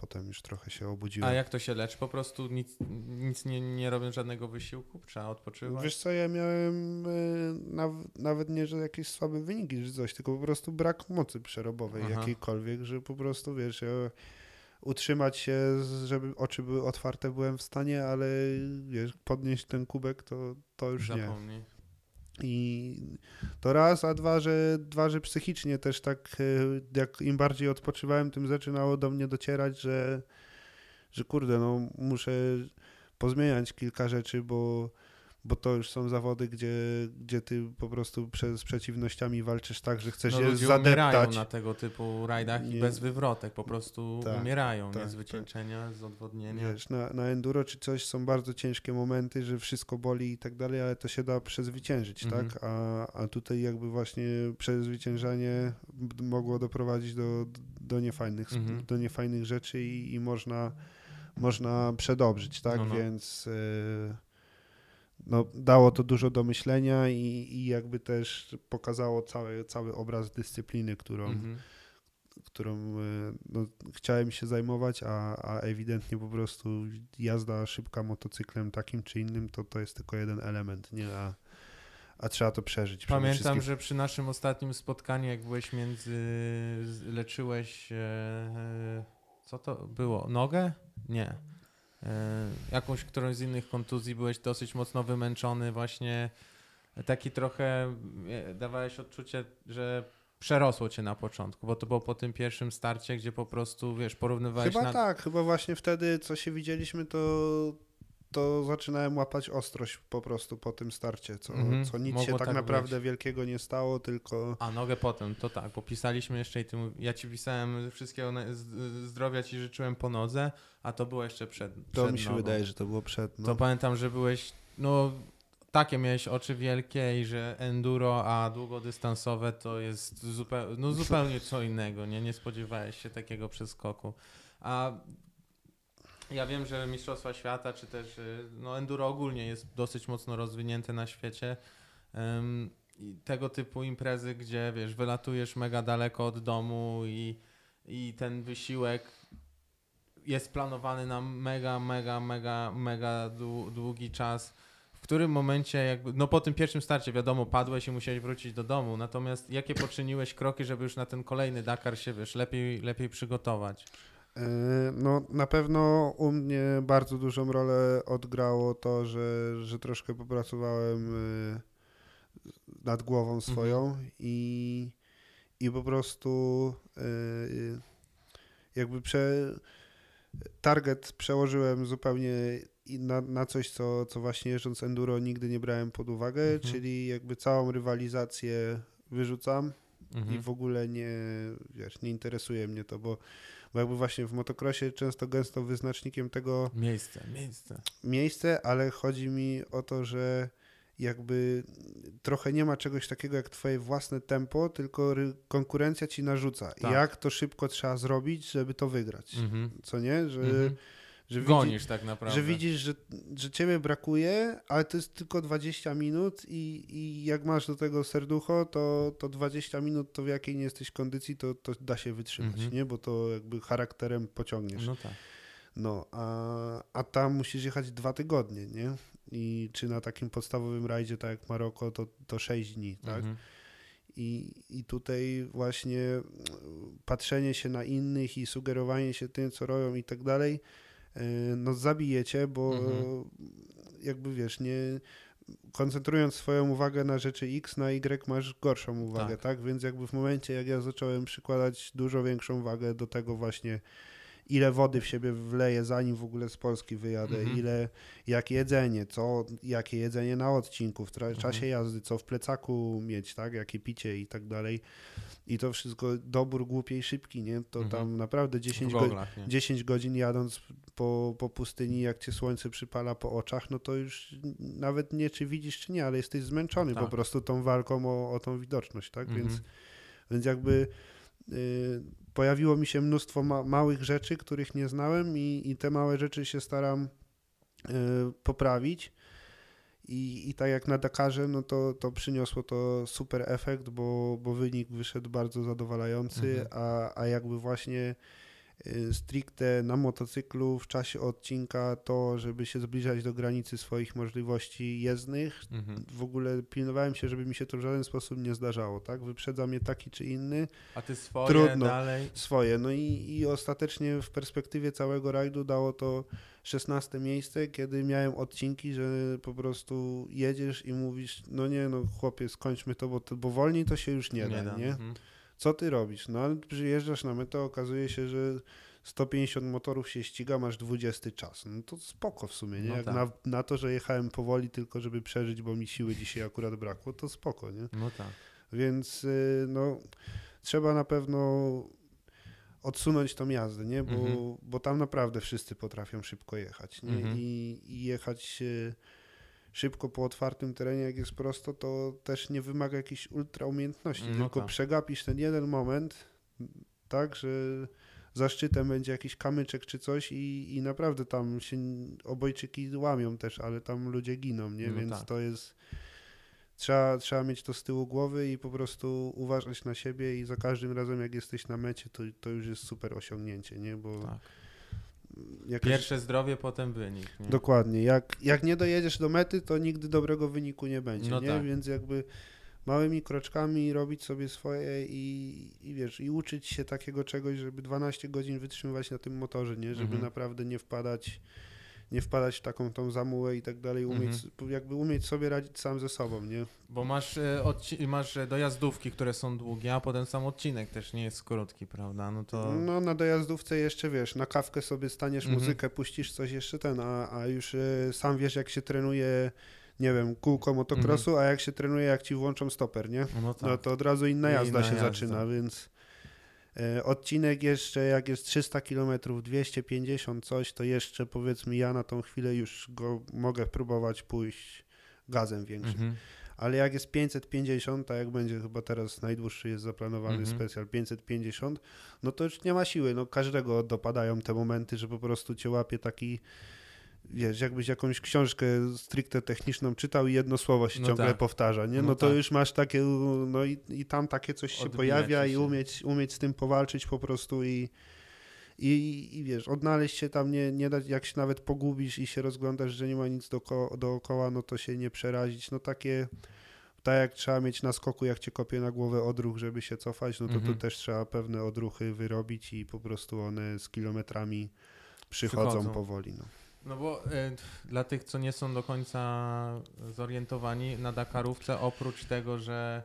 potem już trochę się obudziłem. A jak to się leczy? Po prostu nic, nic nie, nie robiąc żadnego wysiłku? Trzeba odpoczywać? Wiesz co, ja miałem y, naw- nawet nie, że jakieś słabe wyniki czy coś, tylko po prostu brak mocy przerobowej Aha. jakiejkolwiek, że po prostu wiesz, ja utrzymać się, żeby oczy były otwarte byłem w stanie, ale wiesz, podnieść ten kubek to, to już nie. I to raz, a dwa, że, dwa, że psychicznie też tak, y, jak im bardziej odpoczywałem, tym zaczynało do mnie docierać, że, że kurde, no muszę pozmieniać kilka rzeczy, bo bo to już są zawody, gdzie, gdzie ty po prostu prze, z przeciwnościami walczysz tak, że chcesz No, je ludzie umierają zadeptać. na tego typu rajdach i Nie. bez wywrotek, po prostu Tak, umierają, tak, nie z tak. wycieńczenia, z odwodnienia. Wiesz, na, na enduro czy coś są bardzo ciężkie momenty, że wszystko boli i tak dalej, ale to się da przezwyciężyć, Mhm. tak? A, a tutaj jakby właśnie przezwyciężanie mogło doprowadzić do, do, niefajnych, Mhm. do niefajnych rzeczy i, i można, można przedobrzyć, tak? No, no. Więc y, no, dało to dużo do myślenia i, i jakby też pokazało cały, cały obraz dyscypliny, którą, Mhm. którą e, no, chciałem się zajmować, a, a ewidentnie po prostu jazda szybka motocyklem takim czy innym, to to jest tylko jeden element, nie? A, a trzeba to przeżyć. Pamiętam, że przy naszym ostatnim spotkaniu, jak byłeś między, leczyłeś, e, e, co to było, nogę? Nie. E, jakąś, którąś z innych kontuzji byłeś dosyć mocno wymęczony, właśnie taki trochę, e, dawałeś odczucie, że przerosło cię na początku, bo to było po tym pierwszym starcie, gdzie po prostu, wiesz, porównywałeś Chyba na... tak, chyba właśnie wtedy, co się widzieliśmy, to, to zaczynałem łapać ostrość po prostu po tym starcie, co, Mhm, co nic się mogło tak, tak naprawdę być. wielkiego nie stało, tylko A nogę potem, to tak, bo pisaliśmy jeszcze i ty, ja ci pisałem wszystkiego zdrowia ci życzyłem po nodze, a to było jeszcze przed, to przed mi się nogą. wydaje, że to było przed. No. To pamiętam, że byłeś, no takie miałeś oczy wielkie i że enduro, a długodystansowe to jest zupełnie, no zupełnie co innego, nie? Nie spodziewałeś się takiego przeskoku. A ja wiem, że Mistrzostwa Świata, czy też y, no enduro ogólnie jest dosyć mocno rozwinięte na świecie. I tego typu imprezy, gdzie wiesz, wylatujesz mega daleko od domu i, i ten wysiłek jest planowany na mega, mega, mega, mega dłu- długi czas. W którym momencie, jakby, no po tym pierwszym starcie, wiadomo, padłeś i musiałeś wrócić do domu. Natomiast jakie poczyniłeś kroki, żeby już na ten kolejny Dakar się, wiesz, lepiej, lepiej przygotować? E, No, na pewno u mnie bardzo dużą rolę odgrało to, że, że troszkę popracowałem e, nad głową swoją i, i po prostu e, jakby prze, target przełożyłem zupełnie i- na, na coś, co, co właśnie jeżdżąc enduro nigdy nie brałem pod uwagę, Mhm. czyli jakby całą rywalizację wyrzucam i Mhm. w ogóle nie, wiesz, nie interesuje mnie to, bo, bo jakby właśnie w motocrossie często gęsto wyznacznikiem tego Miejsce, miejsce. miejsce, ale chodzi mi o to, że jakby trochę nie ma czegoś takiego jak twoje własne tempo, tylko konkurencja ci narzuca. Tak. Jak to szybko trzeba zrobić, żeby to wygrać. Mhm. Co nie? Że, Mhm. Że, widzi, Gonisz tak naprawdę. że widzisz, że, że ciebie brakuje, ale to jest tylko 20 minut i, i jak masz do tego serducho, to, to 20 minut to w jakiej nie jesteś kondycji, to, to da się wytrzymać, Mhm. nie? Bo to jakby charakterem pociągniesz. No tak. No, a, a tam musisz jechać dwa tygodnie, nie? I czy na takim podstawowym rajdzie, tak jak Maroko, to, to 6 dni, tak? Mhm. I, I tutaj właśnie patrzenie się na innych i sugerowanie się tym, co robią i tak dalej, no zabijecie, bo Mhm. jakby wiesz, nie koncentrując swoją uwagę na rzeczy X, na Y masz gorszą uwagę, Tak. tak? Więc jakby w momencie, jak ja zacząłem przykładać dużo większą wagę do tego właśnie, ile wody w siebie wleję, zanim w ogóle z Polski wyjadę, Mhm. ile, jak jedzenie, co, jakie jedzenie na odcinku, w Mhm. czasie jazdy, co w plecaku mieć, tak, jakie picie i tak dalej. I to wszystko dobór głupiej szybki, nie? To Mhm. tam naprawdę W 10, go- goglach, nie? 10 godzin jadąc po, po pustyni, jak cię słońce przypala po oczach, no to już nawet nie czy widzisz, czy nie, ale jesteś zmęczony Tak. po prostu tą walką o, o tą widoczność, tak? Mhm. Więc, więc jakby y, pojawiło mi się mnóstwo ma- małych rzeczy, których nie znałem i, i te małe rzeczy się staram y, poprawić. I, I tak jak na Dakarze, no to, to przyniosło to super efekt, bo, bo wynik wyszedł bardzo zadowalający, Mhm. a, a jakby właśnie stricte na motocyklu w czasie odcinka to, żeby się zbliżać do granicy swoich możliwości jezdnych, Mhm. w ogóle pilnowałem się, żeby mi się to w żaden sposób nie zdarzało, tak? Wyprzedza mnie taki czy inny, A ty swoje Trudno. dalej. swoje. No i, i ostatecznie w perspektywie całego rajdu dało to 16 miejsce, kiedy miałem odcinki, że po prostu jedziesz i mówisz, no nie, no chłopie, skończmy to, bo, to, bo wolniej to się już nie, da, nie? Mhm. Co ty robisz? No ale przyjeżdżasz na metę, okazuje się, że 150 motorów się ściga, masz 20 czas. No to spoko w sumie, nie? No Jak tak. na, na to, że jechałem powoli tylko, żeby przeżyć, bo mi siły dzisiaj akurat brakło, to spoko, nie? No tak. Więc y, no, trzeba na pewno odsunąć tą jazdę, nie? Bo, Mhm. bo tam naprawdę wszyscy potrafią szybko jechać. Nie? Mhm. I, I jechać y, szybko po otwartym terenie, jak jest prosto, to też nie wymaga jakiejś ultra umiejętności, No tylko tak. przegapisz ten jeden moment, tak, że za szczytem będzie jakiś kamyczek czy coś i, i naprawdę tam się obojczyki łamią też, ale tam ludzie giną, nie? No Więc tak. to jest trzeba, trzeba mieć to z tyłu głowy i po prostu uważać na siebie i za każdym razem jak jesteś na mecie, to, to już jest super osiągnięcie, nie? Bo tak. Jakaś, Pierwsze zdrowie, potem wynik. Nie? Dokładnie. Jak, jak nie dojedziesz do mety, to nigdy dobrego wyniku nie będzie, No nie? tak. Więc jakby małymi kroczkami robić sobie swoje i, i wiesz, i uczyć się takiego czegoś, żeby 12 godzin wytrzymywać na tym motorze, nie? Żeby Mhm. naprawdę nie wpadać nie wpadać w taką tą zamułę i tak dalej, umieć, Mhm. jakby umieć sobie radzić sam ze sobą, nie? Bo masz, e, odci- masz e, dojazdówki, które są długie, a potem sam odcinek też nie jest krótki, prawda? No to. No na dojazdówce jeszcze wiesz, na kawkę sobie staniesz, Mhm. muzykę puścisz, coś jeszcze ten, a, a już y, sam wiesz jak się trenuje, nie wiem, kółko motocrossu, a jak się trenuje jak ci włączą stoper, nie? no tak. No to od razu inna jazda inna się jazda. zaczyna, więc e, odcinek jeszcze jak jest 300 km, 250 coś, to jeszcze powiedzmy ja na tą chwilę już go mogę próbować pójść gazem większym. Mhm. Ale jak jest 550, tak jak będzie chyba teraz najdłuższy jest zaplanowany Mhm. specjal 550, no to już nie ma siły. No każdego dopadają te momenty, że po prostu cię łapie taki wiesz, jakbyś jakąś książkę stricte techniczną czytał i jedno słowo się No ciągle tak. powtarza, nie? No, No to tak. już masz takie, no i, i tam takie coś się pojawia ci i się. umieć, umieć z tym powalczyć po prostu i i, I wiesz, odnaleźć się tam nie, nie dać, jak się nawet pogubisz i się rozglądasz, że nie ma nic doko, dookoła, no to się nie przerazić. No takie, tak jak trzeba mieć na skoku, jak cię kopie na głowę odruch, żeby się cofać, no to Mhm. tu też trzeba pewne odruchy wyrobić i po prostu one z kilometrami przychodzą, Przychodzą. powoli. No. No bo e, dla tych, co nie są do końca zorientowani, na Dakarówce oprócz tego, że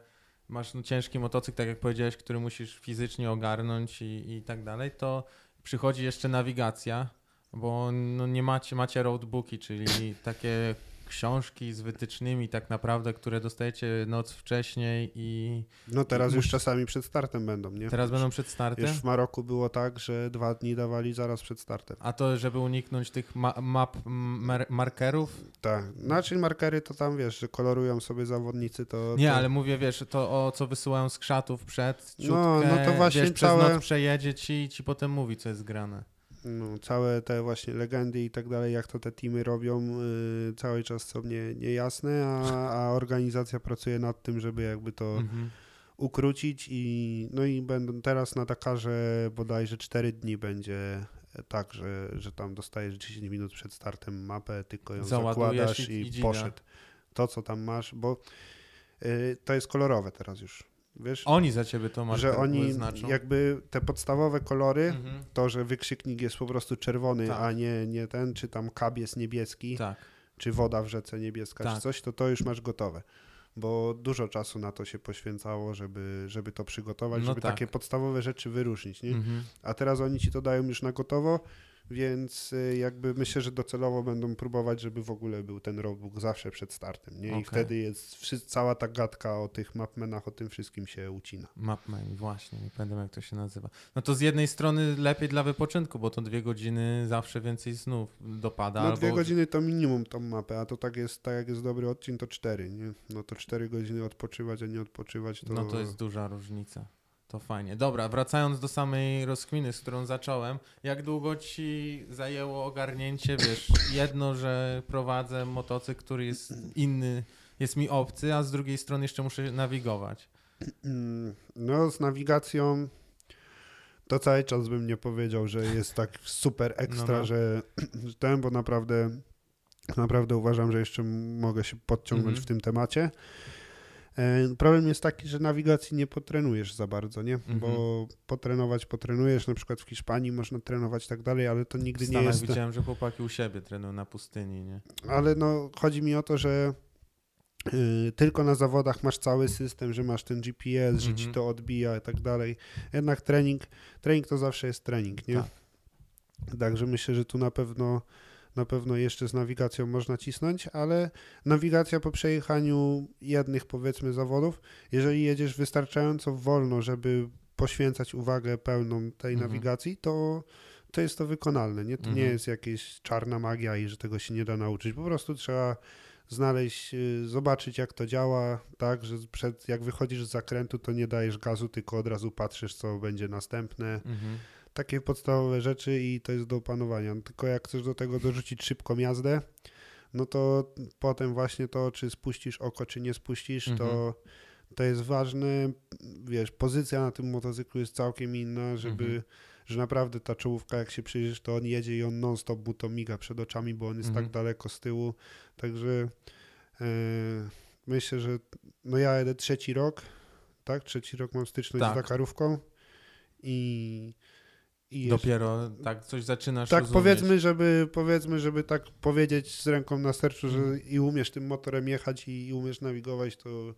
masz no, ciężki motocykl, tak jak powiedziałeś, który musisz fizycznie ogarnąć i, i tak dalej, to przychodzi jeszcze nawigacja, bo no, nie macie, macie roadbooki, czyli takie książki z wytycznymi tak naprawdę, które dostajecie noc wcześniej i no teraz już czasami przed startem będą, nie? teraz będą przed startem. Już w Maroku było tak, że dwa dni dawali zaraz przed startem. A to, żeby uniknąć tych ma map mar markerów? Tak. Znaczy markery to tam, wiesz, że kolorują sobie zawodnicy, to... Nie, to... ale mówię, wiesz, to o co wysyłają z krzatów przed, ciutkę, No, no to właśnie wiesz, przez całe- noc przejedzie ci i ci potem mówi, co jest grane. No, całe te właśnie legendy i tak dalej, jak to te teamy robią, yy, cały czas są nie, niejasne, a, a organizacja pracuje nad tym, żeby jakby to Mhm. ukrócić i no i będą teraz na Dakarze bodajże 4 dni będzie tak, że, że tam dostajesz 10 minut przed startem mapę, tylko ją Załadujesz zakładasz i- i, poszedł. To, co tam masz, bo yy, to jest kolorowe teraz już, wiesz? Oni za ciebie to marker że oni wyznaczą. jakby te podstawowe kolory, Mhm. to, że wykrzyknik jest po prostu czerwony, Tak. a nie, nie ten, czy tam kab jest niebieski, Tak. czy woda w rzece niebieska, Tak. czy coś, to to już masz gotowe. Bo dużo czasu na to się poświęcało, żeby, żeby to przygotować, No żeby tak. takie podstawowe rzeczy wyróżnić. Nie? Mhm. A teraz oni ci to dają już na gotowo, więc y, jakby myślę, że docelowo będą próbować, żeby w ogóle był ten roadbook zawsze przed startem. Nie? I wtedy jest cała ta gadka o tych mapmenach, o tym wszystkim się ucina. Mapman, właśnie, nie pamiętam jak to się nazywa. No to z jednej strony lepiej dla wypoczynku, bo to dwie godziny zawsze więcej snów dopada. No albo... dwie godziny to minimum tą mapę, a to tak jest, tak jak jest dobry odcinek, to cztery, nie? No to cztery godziny odpoczywać, a nie odpoczywać, to... No to jest duża różnica. To fajnie. Dobra, wracając do samej rozkminy, z którą zacząłem. Jak długo ci zajęło ogarnięcie, wiesz, jedno, że prowadzę motocykl, który jest inny, jest mi obcy, a z drugiej strony jeszcze muszę nawigować. No z nawigacją to cały czas bym nie powiedział, że jest tak super ekstra, No, no. Że, ten, bo naprawdę naprawdę uważam, że jeszcze mogę się podciągnąć Mhm. w tym temacie. E, Problem jest taki, że nawigacji nie potrenujesz za bardzo, nie? Mhm. Bo potrenować potrenujesz, na przykład w Hiszpanii można trenować i tak dalej, ale to nigdy nie jest... widziałem, że chłopaki u siebie trenują na pustyni, nie? Ale no, chodzi mi o to, że y, tylko na zawodach masz cały system, że masz ten GPS, że ci Mhm. to odbija i tak dalej. Jednak trening, trening to zawsze jest trening, nie? Tak. Także myślę, że tu na pewno na pewno jeszcze z nawigacją można cisnąć, ale nawigacja po przejechaniu jednych powiedzmy zawodów, jeżeli jedziesz wystarczająco wolno, żeby poświęcać uwagę pełną tej Mhm. nawigacji, to, to jest to wykonalne. Nie? To nie Mhm. jest jakieś czarna magia i że tego się nie da nauczyć. Po prostu trzeba znaleźć, y, zobaczyć jak to działa, tak, że przed, jak wychodzisz z zakrętu, to nie dajesz gazu, tylko od razu patrzysz, co będzie następne Mhm. Takie podstawowe rzeczy i to jest do opanowania. Tylko jak chcesz do tego dorzucić szybką jazdę, no to potem właśnie to, czy spuścisz oko, czy nie spuścisz, Mhm. to, to jest ważne. Wiesz, pozycja na tym motocyklu jest całkiem inna, żeby, Mhm. że naprawdę ta czołówka, jak się przyjrzysz, to on jedzie i on non-stop mu to miga przed oczami, bo on jest Mhm. tak daleko z tyłu. Także e, myślę, że no ja jedę trzeci rok, tak? Trzeci rok mam styczność Tak. z Dakarówką i i jeszcze- Dopiero tak coś zaczynasz tak, rozumieć. powiedzmy, żeby powiedzmy, żeby tak powiedzieć z ręką na sercu, że Mhm. i umiesz tym motorem jechać i, i umiesz nawigować, to,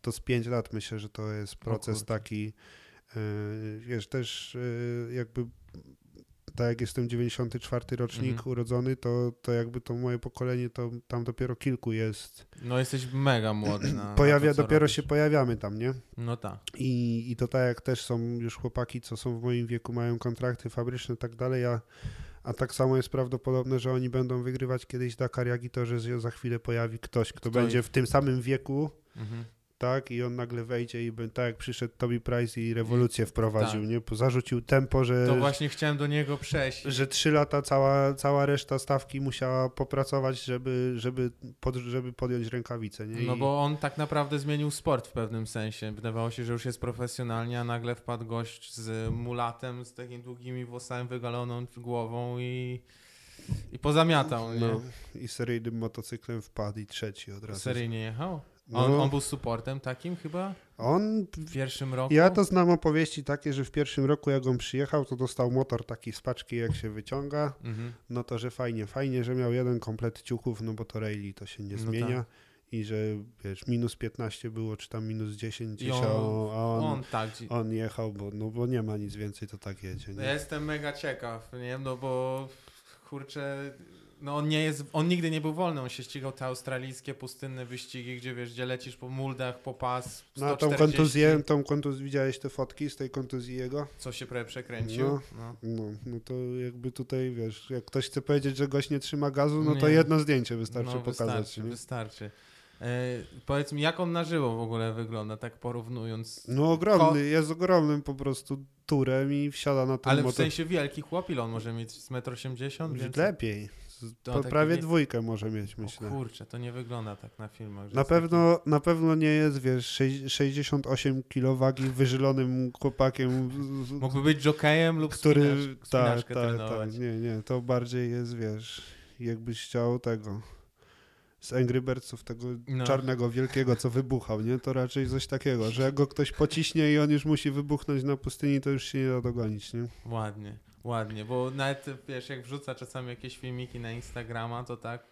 to z 5 lat myślę, że to jest proces taki, e, wiesz, też e, jakby tak jak jestem 94 rocznik Mhm. urodzony, to, to jakby to moje pokolenie, to tam dopiero kilku jest. No jesteś mega młody na, Pojawia, na to, dopiero robisz. się pojawiamy tam, nie? No tak. I, I to tak jak też są już chłopaki, co są w moim wieku, mają kontrakty fabryczne i tak dalej, a, a tak samo jest prawdopodobne, że oni będą wygrywać kiedyś Dakar, jak i to, że za chwilę pojawi ktoś, kto Kto będzie w tym samym wieku, Mhm. Tak, i on nagle wejdzie i będzie, tak jak przyszedł Toby Price i rewolucję wprowadził, tak. nie? Zarzucił tempo, że, To właśnie chciałem do niego przejść. że trzy lata cała, cała reszta stawki musiała popracować, żeby, żeby, pod, żeby podjąć rękawicę, nie? No I- bo on tak naprawdę zmienił sport w pewnym sensie. Wydawało się, że już jest profesjonalnie, a nagle wpadł gość z mulatem, z takimi długimi włosami, wygaloną głową i, i pozamiatał, nie? no, I seryjnym motocyklem wpadł i trzeci od razu. Seryjnie jechał? No, On, on był supportem takim chyba on w pierwszym roku? Ja to znam opowieści takie, że w pierwszym roku jak on przyjechał, to dostał motor taki z paczki jak się wyciąga, Mhm. no to że fajnie, fajnie, że miał jeden komplet ciuchów, no bo to rally to się nie No zmienia tak. i że wiesz, minus 15 było, czy tam minus 10 I dzisiaj, on- a on, On tak. on jechał, bo, no bo nie ma nic więcej, to tak jedzie. Ja Nie? jestem mega ciekaw, nie? No bo kurczę, no on nie jest, on nigdy nie był wolny, on się ścigał te australijskie pustynne wyścigi, gdzie wiesz, gdzie lecisz po muldach, po pas, No a tą 140, kontuzję, tą kontuzję, widziałeś te fotki z tej kontuzji jego? co się prawie przekręcił. No. No. No, no to jakby tutaj, wiesz, jak ktoś chce powiedzieć, że gość nie trzyma gazu, no to Nie. jedno zdjęcie wystarczy no, pokazać. Wystarczy, nie? wystarczy. E, powiedz mi, jak on na żywo w ogóle wygląda, tak porównując? No ogromny, jest ogromnym po prostu turem i wsiada na ten Ale w motor. sensie wielki chłop, ile on może mieć? Z 1,80 m? Lepiej. Taki prawie wie- dwójkę może mieć, O myślę. kurczę, to nie wygląda tak na filmach. Na jest taki- pewno, na pewno nie jest, wiesz, sześć- 68 kg wagi wyżylonym chłopakiem, Mógłby być jokejem lub który... Tak, tak, trenować. tak. Nie, nie, to bardziej jest, wiesz, jakbyś chciał tego z Angry Birdsów, tego No. czarnego, wielkiego, co wybuchał, nie? To raczej coś takiego, że jak go ktoś pociśnie i on już musi wybuchnąć na pustyni, to już się nie da dogonić, nie? Ładnie, ładnie, bo nawet wiesz, jak wrzuca czasami jakieś filmiki na Instagrama, to tak.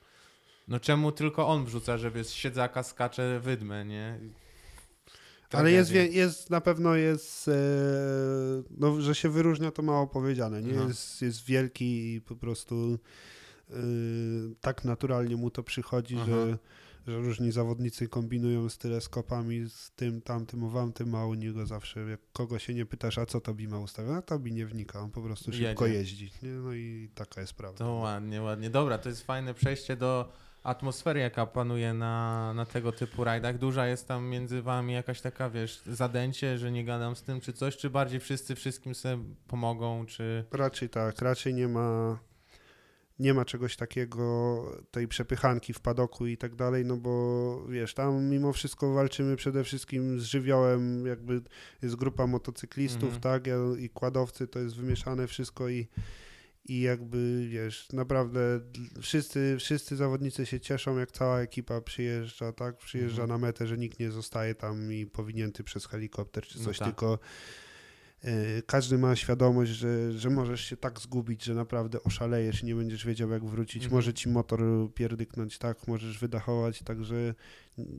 No czemu tylko on wrzuca, że wiesz, z siedzaka skacze wydmę, nie? Ale jest, wie- jest na pewno jest, e, no, że się wyróżnia, to mało powiedziane, nie? Jest, jest wielki i po prostu e, tak naturalnie mu to przychodzi, Aha. że, że różni zawodnicy kombinują z teleskopami, z tym, tamtym, owamtym, a u niego zawsze, jak kogo się nie pytasz, a co Tobi ma ustawione, a Tobi nie wnika, on po prostu szybko Jedzie. jeździ, nie? No i taka jest prawda. To ładnie, ładnie. Dobra, to jest fajne przejście do atmosfery, jaka panuje na, na tego typu rajdach. Duża jest tam między wami jakaś taka, wiesz, zadęcie, że nie gadam z tym, czy coś, czy bardziej wszyscy wszystkim sobie pomogą, czy... Raczej tak, raczej nie ma nie ma czegoś takiego, tej przepychanki w padoku i tak dalej, no bo wiesz, tam mimo wszystko walczymy przede wszystkim z żywiołem, jakby jest grupa motocyklistów, Mhm. tak, i kładowcy, to jest wymieszane wszystko i, i jakby, wiesz, naprawdę wszyscy, wszyscy zawodnicy się cieszą, jak cała ekipa przyjeżdża, tak, przyjeżdża Mhm. na metę, że nikt nie zostaje tam i powinięty przez helikopter czy No coś, tak. tylko każdy ma świadomość, że, że możesz się tak zgubić, że naprawdę oszalejesz i nie będziesz wiedział, jak wrócić. Mhm. Może ci motor pierdyknąć, tak, możesz wydachować, także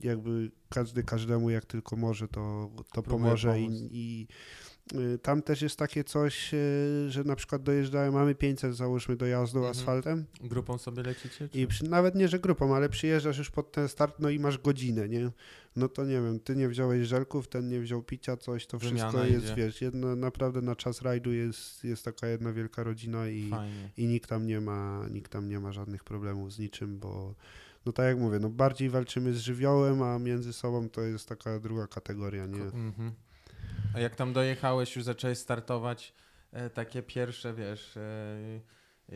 jakby każdy każdemu jak tylko może, to, to pomoże i, pomóc. i, y, tam też jest takie coś, y, że na przykład dojeżdżają, mamy 500 załóżmy dojazdu Mhm. asfaltem Grupą sobie lecicie? Czy? i przy, nawet nie, że grupą, ale przyjeżdżasz już pod ten start, no i masz godzinę, nie? No to nie wiem, ty nie wziąłeś żelków, ten nie wziął picia, coś, to Wymiana wszystko jest, idzie. wiesz, jedno, naprawdę na czas rajdu jest, jest taka jedna wielka rodzina i, Fajnie. i nikt tam nie ma, nikt tam nie ma żadnych problemów z niczym, bo no tak jak mówię, no bardziej walczymy z żywiołem, a między sobą to jest taka druga kategoria, nie? Mhm. A jak tam dojechałeś, już zacząłeś startować, e, takie pierwsze, wiesz, e, e,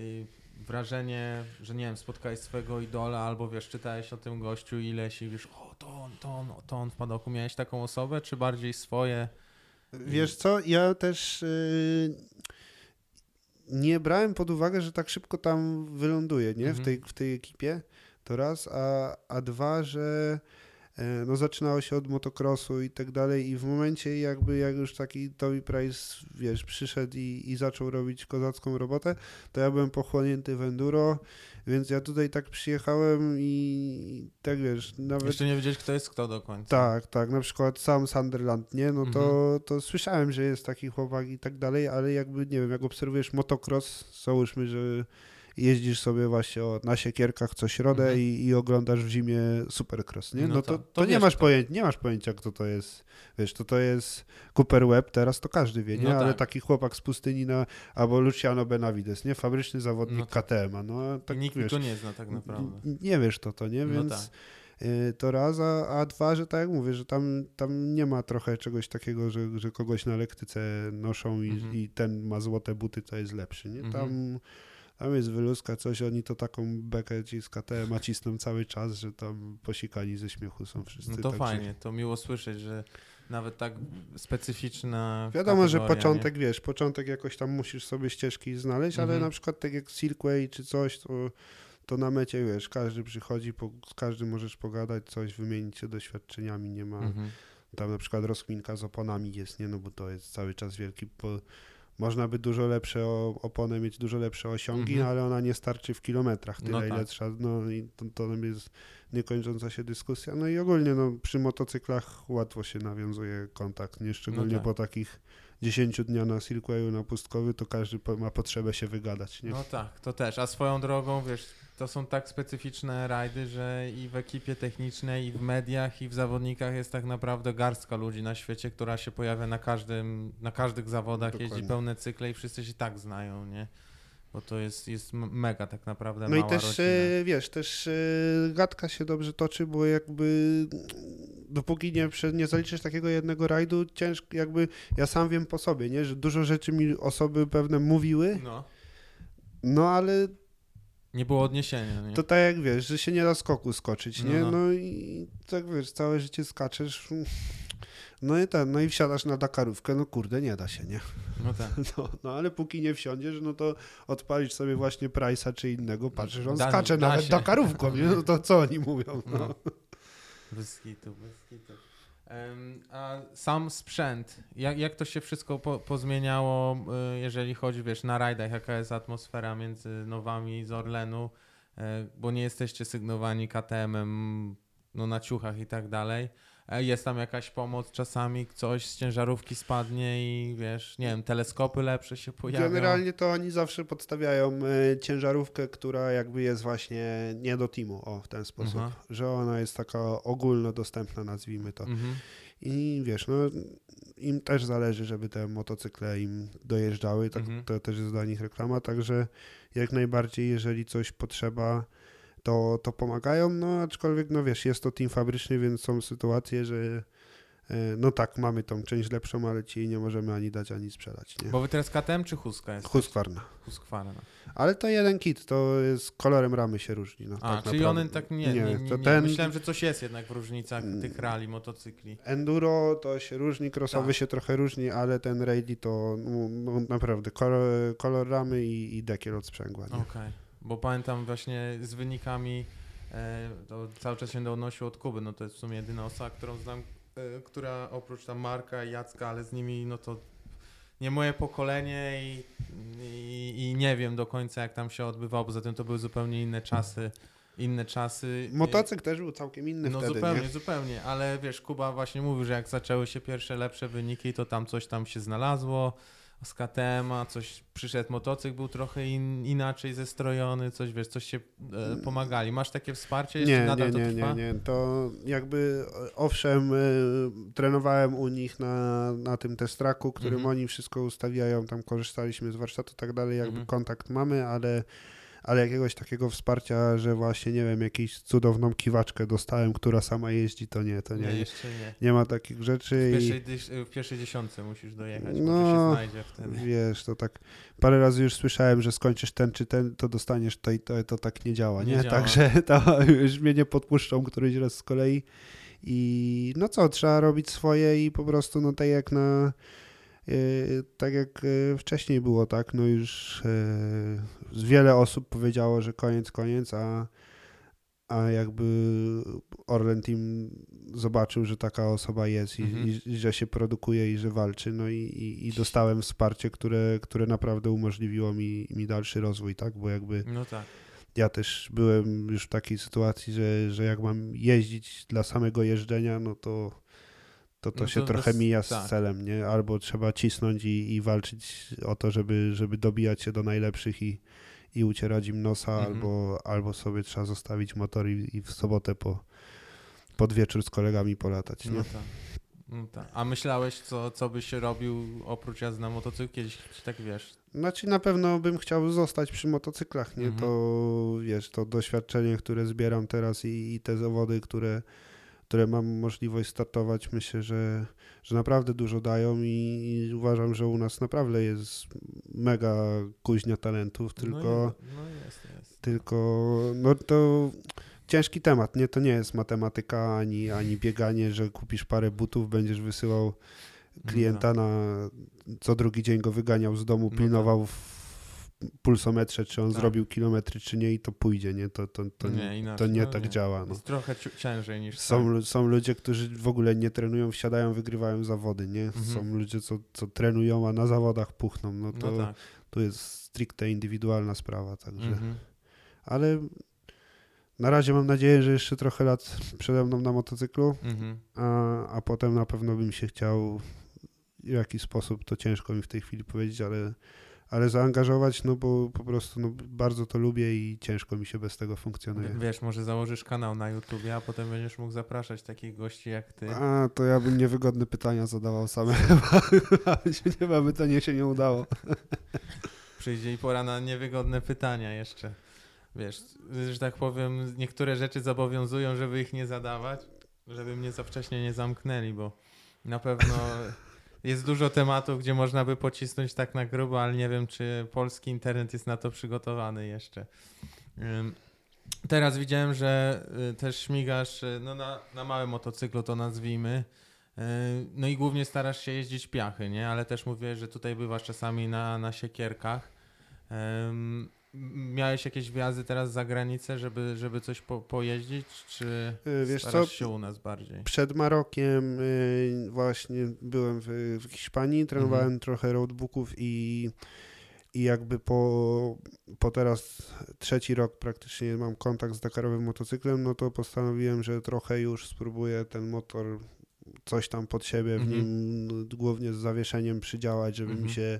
wrażenie, że nie wiem, spotkałeś swojego idola, albo wiesz, czytałeś o tym gościu ileś i wiesz, o to on, to on, o, to on w padoku. Miałeś taką osobę, czy bardziej swoje? Wiesz co, ja też yy, nie brałem pod uwagę, że tak szybko tam wyląduję, nie? W, Mhm. tej, w tej ekipie, to raz, a, a dwa, że no zaczynało się od motocrossu i tak dalej i w momencie jakby jak już taki Toby Price, wiesz, przyszedł i, i zaczął robić kozacką robotę, to ja byłem pochłonięty w enduro, więc ja tutaj tak przyjechałem i tak wiesz, nawet... Jeszcze nie wiedziałeś, kto jest kto do końca. Tak, tak, na przykład sam Sunderland, nie? No to, Mhm. to słyszałem, że jest taki chłopak i tak dalej, ale jakby, nie wiem, jak obserwujesz motocross, załóżmy, że jeździsz sobie właśnie o, na siekierkach co środę Mhm. i, i oglądasz w zimie supercross, nie? No No, to, to- to, to nie, masz kto. pojęcia, nie masz pojęcia, kto to jest. Wiesz, to to jest Cooper Webb, teraz to każdy wie, nie? No ale tak. taki chłopak z pustyni na, albo Luciano Benavides, nie? Fabryczny zawodnik No tak. KTM-a, no I tak nikt wiesz. go nie zna tak naprawdę. Nie wiesz to, to nie, No więc tak. y, to raz, a, a dwa, że tak jak mówię, że tam, tam nie ma trochę czegoś takiego, że, że kogoś na lektyce noszą i, Mhm. i ten ma złote buty, to jest lepszy, nie? Mhm. Tam, tam jest wyluska, coś, oni to taką bekę ci z KTM cisną cały czas, że tam posikani ze śmiechu są wszyscy. No to także- fajnie, to miło słyszeć, że nawet tak specyficzna Wiadomo, że początek, wiesz, początek jakoś tam musisz sobie ścieżki znaleźć, ale Mhm. na przykład tak jak Silkway czy coś, to, to na mecie, wiesz, każdy przychodzi, po, z każdym możesz pogadać, coś, wymienić się doświadczeniami, nie ma... Nie? Mhm. Tam na przykład rozkminka z oponami jest, nie? No bo to jest cały czas wielki. Po... Można by dużo lepsze opony mieć, dużo lepsze osiągi, Mhm. ale ona nie starczy w kilometrach tyle, No ile tak. trzeba. No i to, to jest niekończąca się dyskusja. No i ogólnie no, przy motocyklach łatwo się nawiązuje kontakt, nie? Szczególnie tak. po takich 10 dnia na Silkwayu, na pustkowy, to każdy ma potrzebę się wygadać, nie? No tak, to też. A swoją drogą, wiesz, to są tak specyficzne rajdy, że i w ekipie technicznej, i w mediach, i w zawodnikach jest tak naprawdę garstka ludzi na świecie, która się pojawia na każdym, na każdych zawodach, jeździ Dokładnie. pełne cykle i wszyscy się tak znają, nie? Bo to jest, jest mega tak naprawdę No i też, e, wiesz, też e, gadka się dobrze toczy, bo jakby mm, dopóki nie, nie zaliczysz takiego jednego rajdu, ciężko, jakby ja sam wiem po sobie, nie, że dużo rzeczy mi osoby pewne mówiły, No, no ale nie było odniesienia, nie? to tak jak wiesz, że się nie da skoku skoczyć, No, nie, no. no i tak wiesz, całe życie skaczesz, no i ten, no i wsiadasz na Dakarówkę, no kurde, nie da się, nie, No tak. no, no ale póki nie wsiądziesz, no to odpalisz sobie właśnie Price'a czy innego, patrzysz, on Da- skacze da nawet się. Dakarówką, nie, no to co oni mówią, no. No. Bez bez. Em, a sam sprzęt, jak, jak to się wszystko po, pozmieniało, y, jeżeli chodzi, wiesz, na rajdach, jaka jest atmosfera między Nowami z Orlenu, e, bo nie jesteście sygnowani KTM-em no, na ciuchach i tak dalej. E, Jest tam jakaś pomoc czasami, coś z ciężarówki spadnie i wiesz, nie wiem, teleskopy lepsze się pojawią. Generalnie to oni zawsze podstawiają e, ciężarówkę, która jakby jest właśnie nie do teamu, o w ten sposób, Aha. że ona jest taka ogólnodostępna, nazwijmy to. Mhm. I wiesz, no im też zależy, żeby te motocykle im dojeżdżały, tak, Mhm. to też jest dla nich reklama, także jak najbardziej, jeżeli coś potrzeba, to, to pomagają, no aczkolwiek, no wiesz, jest to team fabryczny, więc są sytuacje, że e, no tak, mamy tą część lepszą, ale ci nie możemy ani dać, ani sprzedać, nie? Bo wy teraz KTM czy Huska jest? Husqvarna. Husqvarna. Ale to jeden kit, to jest kolorem ramy się różni. No, A, tak czyli naprawdę. one tak nie, nie, nie, nie, to ten Myślałem, że coś jest jednak w różnicach Mm. tych rali, motocykli. Enduro to się różni, crossowy Tak. się trochę różni, ale ten rally to no, no, naprawdę kolor, kolor ramy i, i dekiel od sprzęgła. Nie? Okej, bo pamiętam właśnie z wynikami, e, to cały czas się odnosił od Kuby, no to jest w sumie jedyna osoba, którą znam, e, która oprócz tam Marka i Jacka, ale z nimi, no to nie moje pokolenie i, i, i nie wiem do końca jak tam się odbywało, poza tym to były zupełnie inne czasy. inne czasy. Motocykl też był całkiem inny no wtedy, zupełnie, nie? zupełnie, ale wiesz, Kuba właśnie mówił, że jak zaczęły się pierwsze lepsze wyniki, to tam coś tam się znalazło z KTM-a, coś przyszedł motocykl, był trochę in, inaczej zestrojony, coś wiesz, coś się e, pomagali. Masz takie wsparcie? Jeszcze Nie, nadal nie, nie, nie, nie. To jakby e, owszem, y, trenowałem u nich na, na tym testraku, którym Mhm. oni wszystko ustawiają, tam korzystaliśmy z warsztatu i tak dalej, jakby Mhm. kontakt mamy, ale, ale jakiegoś takiego wsparcia, że właśnie, nie wiem, jakąś cudowną kiwaczkę dostałem, która sama jeździ, to nie, to nie. Nie, Nie, jeszcze nie. nie ma takich rzeczy W i pierwszej, dysz- w pierwszej dziesiątce musisz dojechać, No, się znajdzie wtedy. wiesz, to tak parę razy już słyszałem, że skończysz ten czy ten, to dostaniesz to i to, to tak nie działa, Nie nie? działa. Także to już mnie nie podpuszczą któryś raz z kolei i no co, trzeba robić swoje i po prostu no tak jak na tak jak yy, wcześniej było, tak, no już yy, wiele osób powiedziało, że koniec, koniec, a a jakby Orlen Team zobaczył, że taka osoba jest i, Mhm. i, i że się produkuje i że walczy, no i, i, i dostałem wsparcie, które, które naprawdę umożliwiło mi, mi dalszy rozwój, tak, bo jakby No tak. ja też byłem już w takiej sytuacji, że, że jak mam jeździć dla samego jeżdżenia, no to to, to No się to trochę bez- mija z tak. celem, nie? Albo trzeba cisnąć i, i walczyć o to, żeby, żeby dobijać się do najlepszych i, i ucierać im nosa, Mhm. albo, albo sobie trzeba zostawić motor i, i w sobotę po, pod wieczór z kolegami polatać, nie? No tak. No tak. A myślałeś, co, co byś robił oprócz jazdy na motocyklu? Kiedyś tak wiesz. Znaczy na pewno bym chciał zostać przy motocyklach, nie? Mhm. To wiesz, to doświadczenie, które zbieram teraz i, i te zawody, które, które mam możliwość startować, myślę, że, że naprawdę dużo dają i, i uważam, że u nas naprawdę jest mega kuźnia talentów, tylko, No, no jest, jest. tylko no to ciężki temat, nie? To nie jest matematyka ani, ani bieganie, że kupisz parę butów, będziesz wysyłał klienta na co drugi dzień go wyganiał z domu, No pilnował w pulsometrze, czy on Tak. zrobił kilometry, czy nie i to pójdzie, nie? To, to, to, nie, to inaczej, nie no tak działa. No. Jest trochę ciężej niż Są, tak. są ludzie, którzy w ogóle nie trenują, wsiadają, wygrywają zawody, nie? Mhm. Są ludzie, co, co trenują, a na zawodach puchną. No to, No tak. to jest stricte indywidualna sprawa, także. Mhm. Ale na razie mam nadzieję, że jeszcze trochę lat przede mną na motocyklu, Mhm. a, a potem na pewno bym się chciał w jakiś sposób, to ciężko mi w tej chwili powiedzieć, ale, ale zaangażować, no bo po prostu no, bardzo to lubię i ciężko mi się bez tego funkcjonuje. Wiesz, może założysz kanał na YouTubie, a potem będziesz mógł zapraszać takich gości jak ty. A, to ja bym niewygodne pytania zadawał same. Chyba by to nie się nie udało. Przyjdzie i pora na niewygodne pytania jeszcze. Wiesz, że tak powiem, niektóre rzeczy zobowiązują, żeby ich nie zadawać, żeby mnie za wcześnie nie zamknęli, bo na pewno jest dużo tematów, gdzie można by pocisnąć tak na grubo, ale nie wiem, czy polski internet jest na to przygotowany jeszcze. Teraz widziałem, że y, też śmigasz y, no na, na małym motocyklu, to nazwijmy. Y, No i głównie starasz się jeździć piachy, nie? Ale też mówię, że tutaj bywasz czasami na, na siekierkach. Miałeś jakieś wjazdy teraz za granicę, żeby, żeby coś po, pojeździć, czy Y, Wiesz co, się u nas bardziej? przed Marokiem y, właśnie byłem w, w Hiszpanii, trenowałem Mhm. trochę roadbooków i, i jakby po, po teraz trzeci rok praktycznie mam kontakt z Dakarowym motocyklem, no to postanowiłem, że trochę już spróbuję ten motor coś tam pod siebie w Mhm. nim, no, głównie z zawieszeniem przydziałać, żeby Mhm. mi się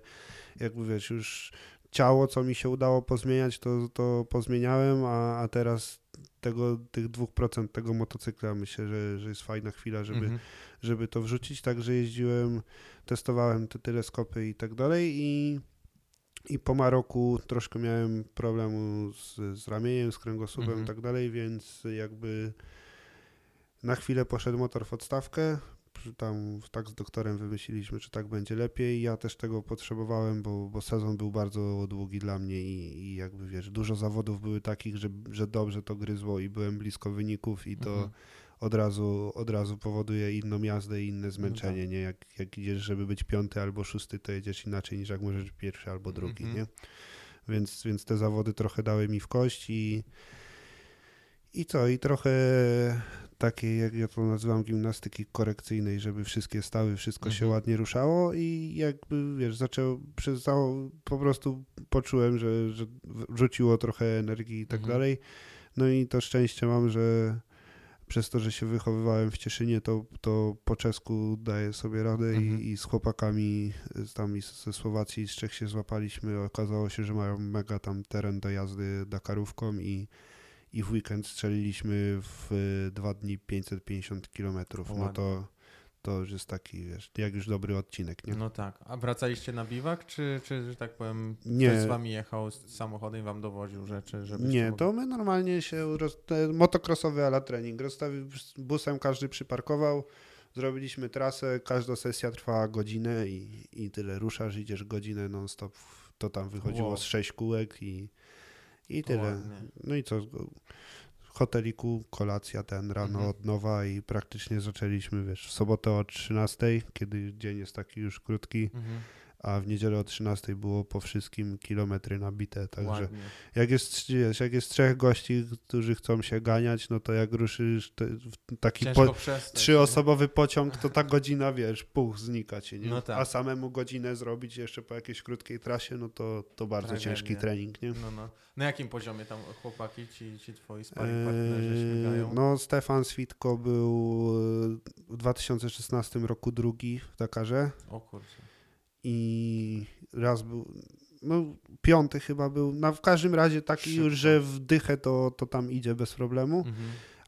jakby wiesz, już ciało, co mi się udało pozmieniać, to, to pozmieniałem, a, a teraz tego, tych 2% tego motocykla myślę, że, że jest fajna chwila, żeby, Mhm. żeby to wrzucić. Także jeździłem, testowałem te teleskopy i tak dalej i, i po Maroku troszkę miałem problemu z, z ramieniem, z kręgosłupem i Mhm. tak dalej, więc jakby na chwilę poszedł motor w odstawkę. Tam tak z doktorem wymyśliliśmy, czy tak będzie lepiej. Ja też tego potrzebowałem, bo, bo sezon był bardzo długi dla mnie i, i jakby wiesz, dużo zawodów były takich, że, że dobrze to gryzło i byłem blisko wyników i to Mhm. od razu, od razu powoduje inną jazdę i inne zmęczenie, tak. nie? Jak, jak idziesz, żeby być piąty albo szósty, to jedziesz inaczej niż jak możesz być pierwszy albo drugi, Mhm. nie? Więc, więc te zawody trochę dały mi w kość i i co? I trochę takiej, jak ja to nazywam, gimnastyki korekcyjnej, żeby wszystkie stały, wszystko się Mhm. ładnie ruszało i jakby, wiesz, zaczął, przez całą, po prostu poczułem, że, że wrzuciło trochę energii i tak Mhm. dalej. No i to szczęście mam, że przez to, że się wychowywałem w Cieszynie, to, to po czesku daję sobie radę Mhm. i, i z chłopakami z tam ze Słowacji z Czech się złapaliśmy. Okazało się, że mają mega tam teren do jazdy Dakarówką i, i w weekend strzeliliśmy w y, dwa dni 550 kilometrów. No to, to już jest taki, wiesz, jak już dobry odcinek, nie? No tak. A wracaliście na biwak, czy, czy że tak powiem, Nie. ktoś z wami jechał z samochodem i wam dowoził rzeczy, żebyście Nie, mogli- to my normalnie się roz... motocrossowy ala trening. Rozstawi... Busem każdy przyparkował, zrobiliśmy trasę, każda sesja trwała godzinę i, i tyle. Ruszasz, idziesz godzinę non-stop. To tam wychodziło Wow. z sześć kółek i, i tyle. ładnie. No i co? W hoteliku kolacja ten rano Mhm. od nowa i praktycznie zaczęliśmy, wiesz, w sobotę o 13, kiedy dzień jest taki już krótki, Mhm. A w niedzielę o 13 było po wszystkim kilometry nabite, także Ładnie. jak jest, wiesz, jak jest trzech gości, którzy chcą się ganiać, no to jak ruszysz te, w taki po, przestać. nie? trzyosobowy pociąg, to ta godzina, wiesz, puch, znika ci, nie? No tak. A samemu godzinę zrobić jeszcze po jakiejś krótkiej trasie, no to, to bardzo Tragedia. ciężki trening, nie? No, no. Na jakim poziomie tam chłopaki, ci, ci twoi sparring partnerzy Eee, śmigają? No, Stefan Switko był e, w 2016 roku drugi w Dakarze O kurczę. I raz był, no piąty chyba był, no w każdym razie taki Szybko. już, że w dychę to, to tam idzie bez problemu. Mhm.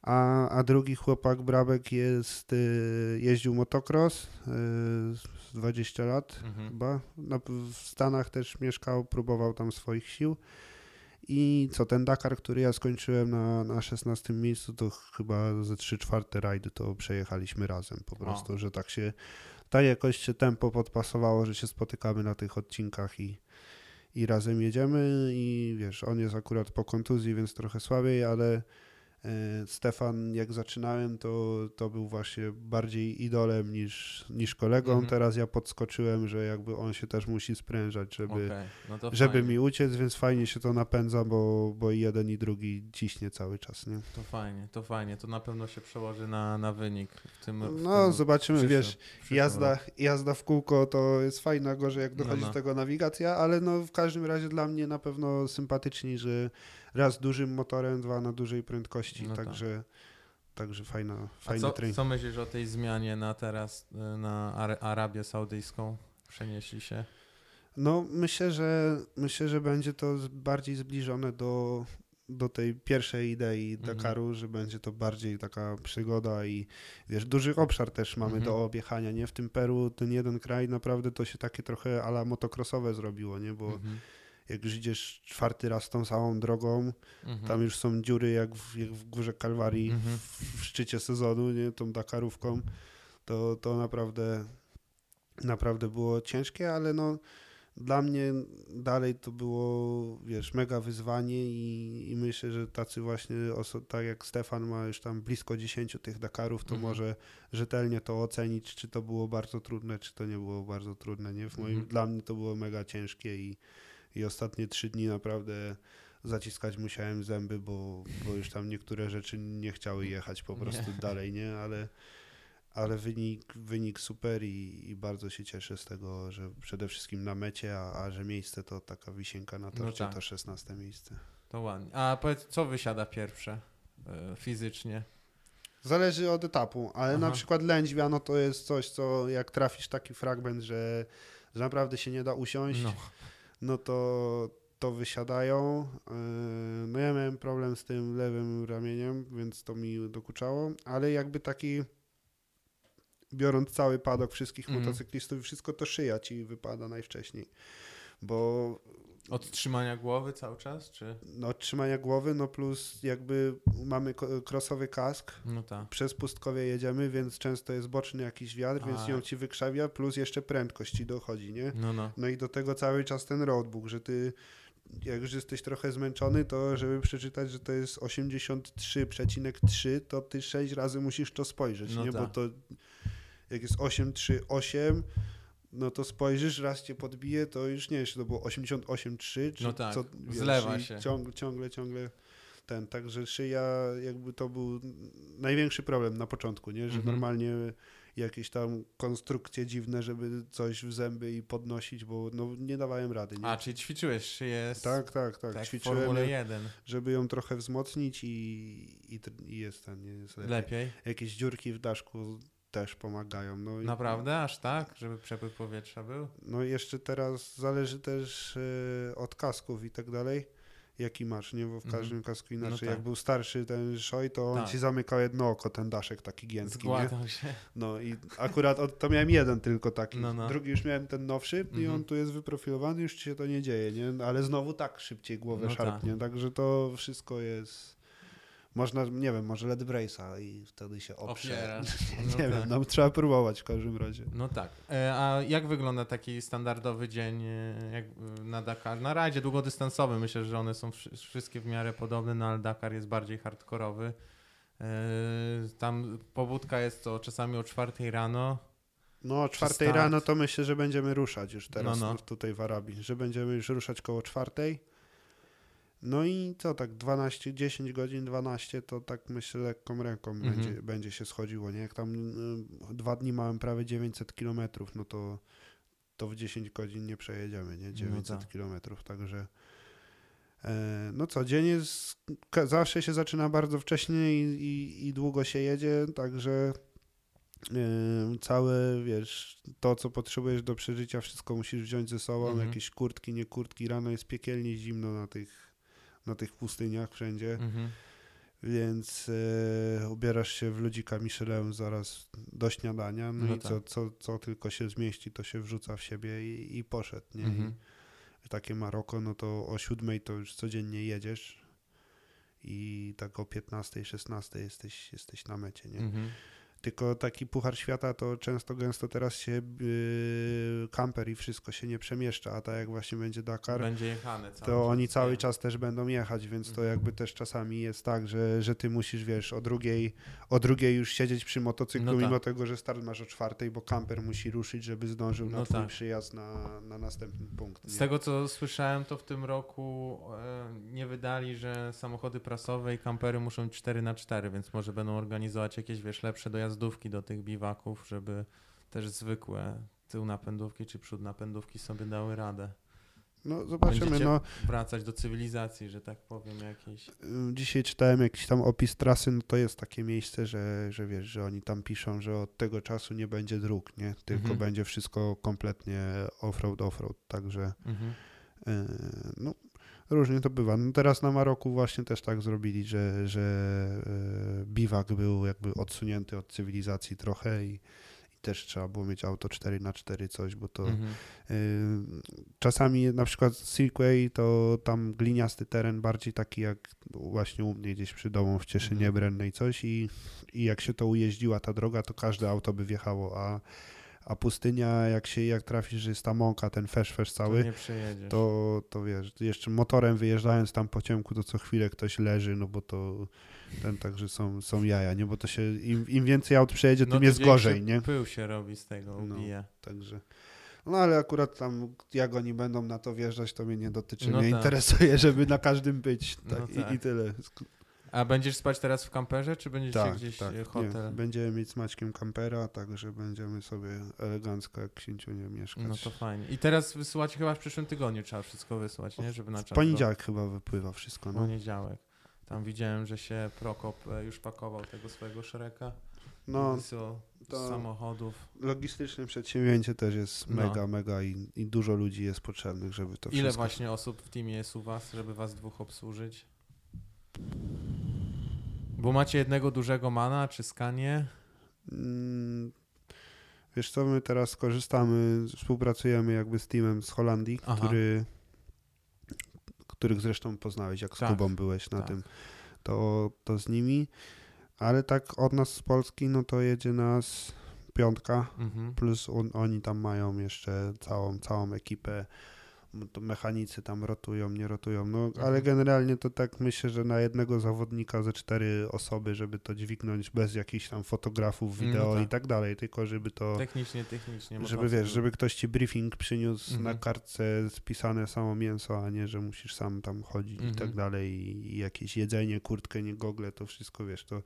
A, a drugi chłopak, Brabek, jest, y, jeździł motocross y, z 20 lat Mhm. chyba. Na, w Stanach też mieszkał, próbował tam swoich sił. I co, ten Dakar, który ja skończyłem na, na 16 miejscu, to chyba ze 3 czwarte rajdy to przejechaliśmy razem po prostu, że tak się, tak jakoś się tempo podpasowało, że się spotykamy na tych odcinkach i, i razem jedziemy i wiesz, on jest akurat po kontuzji, więc trochę słabiej, ale Stefan, jak zaczynałem, to, to był właśnie bardziej idolem niż, niż kolegą. Mhm. Teraz ja podskoczyłem, że jakby on się też musi sprężać, żeby, Okej, no żeby fajnie. mi uciec, więc fajnie się to napędza, bo, bo i jeden i drugi ciśnie cały czas, nie? To fajnie, to fajnie. To na pewno się przełoży na, na wynik w tym w No, tym zobaczymy, przyszłym- wiesz, przyszłym jazda, roku. jazda w kółko to jest fajna, gorzej jak dochodzi No, no. z tego nawigacja, ale no w każdym razie dla mnie na pewno sympatyczni, że raz dużym motorem, dwa na dużej prędkości, No tak. także, także fajna, A fajny co, trening. co myślisz o tej zmianie na teraz, y, na Ar- Arabię Saudyjską? Przenieśli się. No myślę, że myślę, że będzie to bardziej zbliżone do, do tej pierwszej idei Mhm. Dakaru, że będzie to bardziej taka przygoda i wiesz, duży obszar też mamy Mhm. do objechania, nie? W tym Peru ten jeden kraj naprawdę to się takie trochę ala motocrossowe zrobiło, nie? Bo Mhm. Jak już idziesz czwarty raz tą samą drogą, Mhm. tam już są dziury jak w, jak w Górze Kalwarii Mhm. w, szczycie sezonu, nie? Tą Dakarówką, to, to naprawdę naprawdę było ciężkie, ale no dla mnie dalej to było, wiesz, mega wyzwanie i, i myślę, że tacy właśnie, tak jak Stefan ma już tam blisko 10 tych Dakarów, to Mhm. może rzetelnie to ocenić, czy to było bardzo trudne, czy to nie było bardzo trudne, nie? W moim, Mhm. Dla mnie to było mega ciężkie i, i ostatnie trzy dni naprawdę zaciskać musiałem zęby, bo, bo już tam niektóre rzeczy nie chciały jechać po Nie. prostu dalej, nie? Ale, ale wynik, wynik super i, i bardzo się cieszę z tego, że przede wszystkim na mecie, a, a że miejsce to taka wisienka na No torcie, tak. to 16 miejsce. To ładnie. A powiedz, co wysiada pierwsze y, fizycznie? Zależy od etapu, ale na Aha. przykład lędźwia, no to jest coś, co jak trafisz taki fragment, że, że naprawdę się nie da usiąść, No. No to, to wysiadają. Yy, No ja miałem problem z tym lewym ramieniem, więc to mi dokuczało, ale jakby taki biorąc cały padok wszystkich Mhm. motocyklistów i wszystko, to szyja ci wypada najwcześniej. Bo Od trzymania głowy cały czas, czy? no, trzymania głowy, no plus jakby mamy crossowy kask, No tak. przez pustkowie jedziemy, więc często jest boczny jakiś wiatr, więc A. ją ci wykrzawia, plus jeszcze prędkość ci dochodzi, nie? No, no. No i do tego cały czas ten roadbook, że ty jak już jesteś trochę zmęczony, to żeby przeczytać, że to jest 83,3, to ty 6 razy musisz to spojrzeć, No nie? Bo tak. to jak jest 838, no to spojrzysz, raz cię podbije, to już nie czy to było 88,3, czy No tak, co, zlewa się. Ciągle, ciągle, ciągle ten, także szyja jakby to był największy problem na początku, nie? Że Mhm. normalnie jakieś tam konstrukcje dziwne, żeby coś w zęby i podnosić, bo no, nie dawałem rady. Nie? A, czyli ćwiczyłeś szyję z, tak, tak, tak. tak w Ćwiczyłem, Formule ją, 1. żeby ją trochę wzmocnić i, i, i jest ten, nie jest lepiej. Lepiej. Jakieś dziurki w daszku też pomagają. No, Naprawdę? Aż tak? Żeby przepływ powietrza był? No jeszcze teraz zależy też e, od kasków i tak dalej, jaki masz, nie? Bo w Mhm. każdym kasku inaczej. tak. Jak był starszy ten szoj, to on Tak. ci zamykał jedno oko, ten daszek taki giętki, nie? Zgładał się. No i akurat od, to miałem jeden tylko taki. No, no. Drugi już miałem ten nowszy i Mhm. on tu jest wyprofilowany, już ci się to nie dzieje, nie? Ale znowu tak szybciej głowę No szarpnie, także to wszystko jest... Można, nie wiem, może LED brace'a i wtedy się oprze. Nie No wiem, tak. no trzeba próbować w każdym razie. No tak. E, A jak wygląda taki standardowy dzień e, e, na Dakar? Na rajdzie długodystansowym myślę, że one są wszy- wszystkie w miarę podobne, no ale Dakar jest bardziej hardkorowy. Tam pobudka jest to czasami o czwartej rano. No o czwartej rano to myślę, że będziemy ruszać już teraz No, no. tutaj w Arabii, że będziemy już ruszać koło czwartej. No i co, tak 12, 10 godzin, 12 to tak myślę lekką ręką Mhm. będzie, będzie się schodziło, nie? Jak tam y, dwa dni mamy prawie 900 kilometrów, no to, to w 10 godzin nie przejedziemy, nie? 900 tak. kilometrów, także e, no co, dzień jest, zawsze się zaczyna bardzo wcześnie i, i, i długo się jedzie, także Yy, całe, wiesz, to co potrzebujesz do przeżycia, wszystko musisz wziąć ze sobą, Mhm. jakieś kurtki, nie kurtki, rano jest piekielnie zimno na tych, na tych pustyniach wszędzie, Mhm. więc e, ubierasz się w ludzika Michelin zaraz do śniadania, no, No i tak. co, co, co tylko się zmieści, to się wrzuca w siebie i, i poszedł, nie? Mhm. I takie Maroko, no to o siódmej to już codziennie jedziesz i tak o 15, 16 jesteś, jesteś na mecie, nie? Mhm. Tylko taki puchar świata to często gęsto teraz się yy, kamper i wszystko się nie przemieszcza, a tak jak właśnie będzie Dakar, Będzie jechane to oni czas, cały czas też będą jechać, więc to Mhm. jakby też czasami jest tak, że, że ty musisz, wiesz, o drugiej, o drugiej już siedzieć przy motocyklu, No tak. mimo tego, że start masz o czwartej, bo kamper musi ruszyć, żeby zdążył na No twój tak. przyjazd na, na następny punkt. Z nie? tego co słyszałem, to w tym roku e, nie wydali, że samochody prasowe i kampery muszą 4 na 4 więc może będą organizować jakieś, wiesz, lepsze dojazdówki do tych biwaków, żeby też zwykłe tył napędówki czy przód napędówki sobie dały radę. No zobaczymy, Będziecie no Wracać do cywilizacji, że tak powiem, jakiejś. dzisiaj czytałem jakiś tam opis trasy, no to jest takie miejsce, że, że wiesz, że oni tam piszą, że od tego czasu nie będzie dróg, nie? Tylko Mhm. będzie wszystko kompletnie off-road, off-road, także Mhm. y, no różnie to bywa. No teraz na Maroku właśnie też tak zrobili, że, że y, biwak był jakby odsunięty od cywilizacji trochę i, też trzeba było mieć auto 4 na 4 coś, bo to Mhm. Y, Czasami na przykład Silkway to tam gliniasty teren, bardziej taki jak właśnie u mnie gdzieś przy domu w Cieszynie Mhm. Brennej coś i, i jak się to ujeździła ta droga, to każde auto by wjechało, a, a pustynia jak się jak trafisz, jest ta mąka, ten fesz fesz To cały, przejedziesz. to, to wiesz, jeszcze motorem wyjeżdżając tam po ciemku, to co chwilę ktoś leży, no bo to ten także są, są jaja, nie? Bo to się, im, im więcej aut przejedzie, No tym to jest gorzej, nie? Pył się robi z tego, No. ubija. Także. No ale akurat tam, jak oni będą na to wjeżdżać, to mnie nie dotyczy. No mnie tak. interesuje, żeby na każdym być. No Tak, tak. i, I tyle. A będziesz spać teraz w kamperze, czy będziecie Tak, gdzieś tak. e, Nie, hotel? będziemy mieć z Maćkiem kampera, także będziemy sobie elegancko jak księciunie mieszkać. No to fajnie. I teraz wysyłacie chyba w przyszłym tygodniu, trzeba wszystko wysłać, nie? Żeby na w czas. poniedziałek chyba wypływa wszystko. do- No. Poniedziałek. Tam widziałem, że się Prokop e, już pakował tego swojego szereka. no Wysyłał to- z samochodów. logistyczne przedsięwzięcie też jest No. mega, mega i, i dużo ludzi jest potrzebnych, żeby to Ile wszystko... właśnie osób w teamie jest u was, żeby was dwóch obsłużyć? Bo macie jednego dużego mana, czy skanie? Mm, Wiesz co, my teraz korzystamy, współpracujemy jakby z teamem z Holandii, Aha. który, których zresztą poznałeś, jak z Tak, Kubą byłeś na tak. tym, to, to z nimi, ale tak od nas z Polski, no to jedzie nas piątka, Mhm. plus on, oni tam mają jeszcze całą, całą ekipę, to mechanicy tam rotują, nie rotują, no ale Mhm. generalnie to tak myślę, że na jednego zawodnika ze cztery osoby, żeby to dźwignąć bez jakichś tam fotografów, No wideo tak. i tak dalej, tylko żeby to, Technicznie, technicznie. żeby wiesz, żeby ktoś ci briefing przyniósł Mhm. na kartce spisane samo mięso, a nie, że musisz sam tam chodzić i Mhm. tak dalej i, i jakieś jedzenie, kurtkę, nie gogle, to wszystko wiesz, to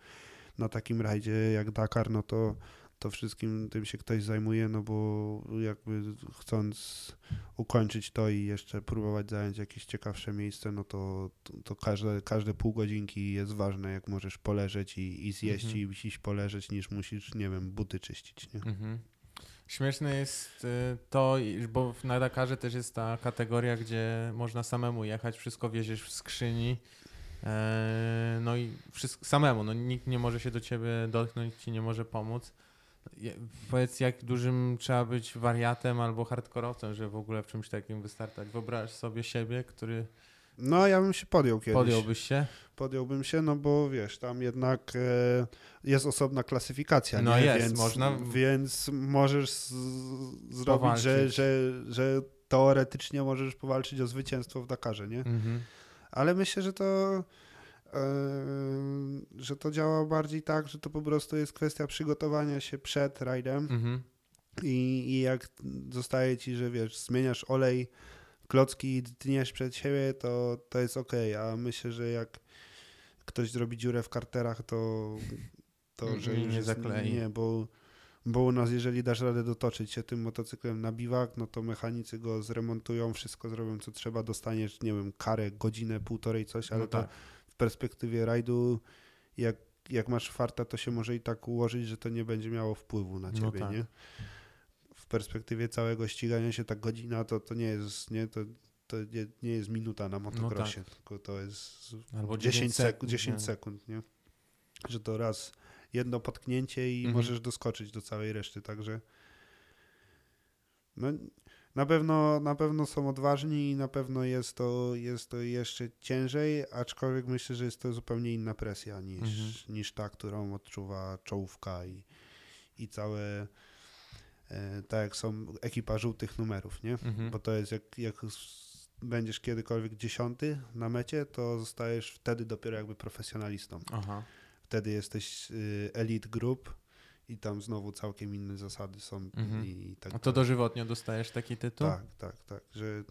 na takim rajdzie jak Dakar, no to to wszystkim tym się ktoś zajmuje, no bo jakby chcąc ukończyć to i jeszcze próbować zająć jakieś ciekawsze miejsce, no to, to każde, każde pół godzinki jest ważne, jak możesz poleżeć i, i zjeść Mhm. i iść poleżeć, niż musisz, nie wiem, buty czyścić, nie? Mhm. Śmieszne jest y, to, bo na Dakarze też jest ta kategoria, gdzie można samemu jechać, wszystko wieziesz w skrzyni. e, No i wszystko samemu, no nikt nie może się do ciebie dotknąć, ci nie może pomóc. Powiedz, jak dużym trzeba być wariatem albo hardkorowcem, żeby w ogóle w czymś takim wystartać. Wyobraź sobie siebie, który No, ja bym się podjął kiedyś. podjąłbyś się. Podjąłbym się, no bo wiesz, tam jednak e, jest osobna klasyfikacja, No nie? jest, więc, można- Więc możesz z, zrobić, że, Powalczyć. że, że teoretycznie możesz powalczyć o zwycięstwo w Dakarze, nie? Mhm. Ale myślę, że to że to działa bardziej tak, że to po prostu jest kwestia przygotowania się przed rajdem Mhm. i, i jak zostaje ci, że wiesz, zmieniasz olej, klocki i dniesz przed siebie, to, to jest ok, a myślę, że jak ktoś zrobi dziurę w karterach, to, to Mm, że nie już jest, zaklei. nie, bo, bo u nas jeżeli dasz radę dotoczyć się tym motocyklem na biwak, no to mechanicy go zremontują, wszystko zrobią co trzeba, dostaniesz, nie wiem, karę, godzinę, półtorej, coś, ale No to tak. W perspektywie rajdu, jak, jak masz farta, to się może i tak ułożyć, że to nie będzie miało wpływu na No ciebie, tak. nie? W perspektywie całego ścigania się ta godzina to, to nie jest, nie? To, to nie, nie jest minuta na motocrossie, tylko to jest No Albo 10, 9 sekund, sekund, 10 nie? sekund, nie? Że to raz jedno potknięcie i Mhm. możesz doskoczyć do całej reszty, także no, na pewno, na pewno są odważni i na pewno jest to, jest to jeszcze ciężej, aczkolwiek myślę, że jest to zupełnie inna presja niż, Mhm. niż ta, którą odczuwa czołówka i, i całe e, tak jak są ekipa żółtych numerów, nie? Mhm. Bo to jest jak, jak będziesz kiedykolwiek dziesiąty na mecie, to zostajesz wtedy dopiero jakby profesjonalistą. Aha. Wtedy jesteś y, elite group i tam znowu całkiem inne zasady są Mhm. i, i tak A to dalej. dożywotnio dostajesz taki tytuł? Tak, tak, tak, że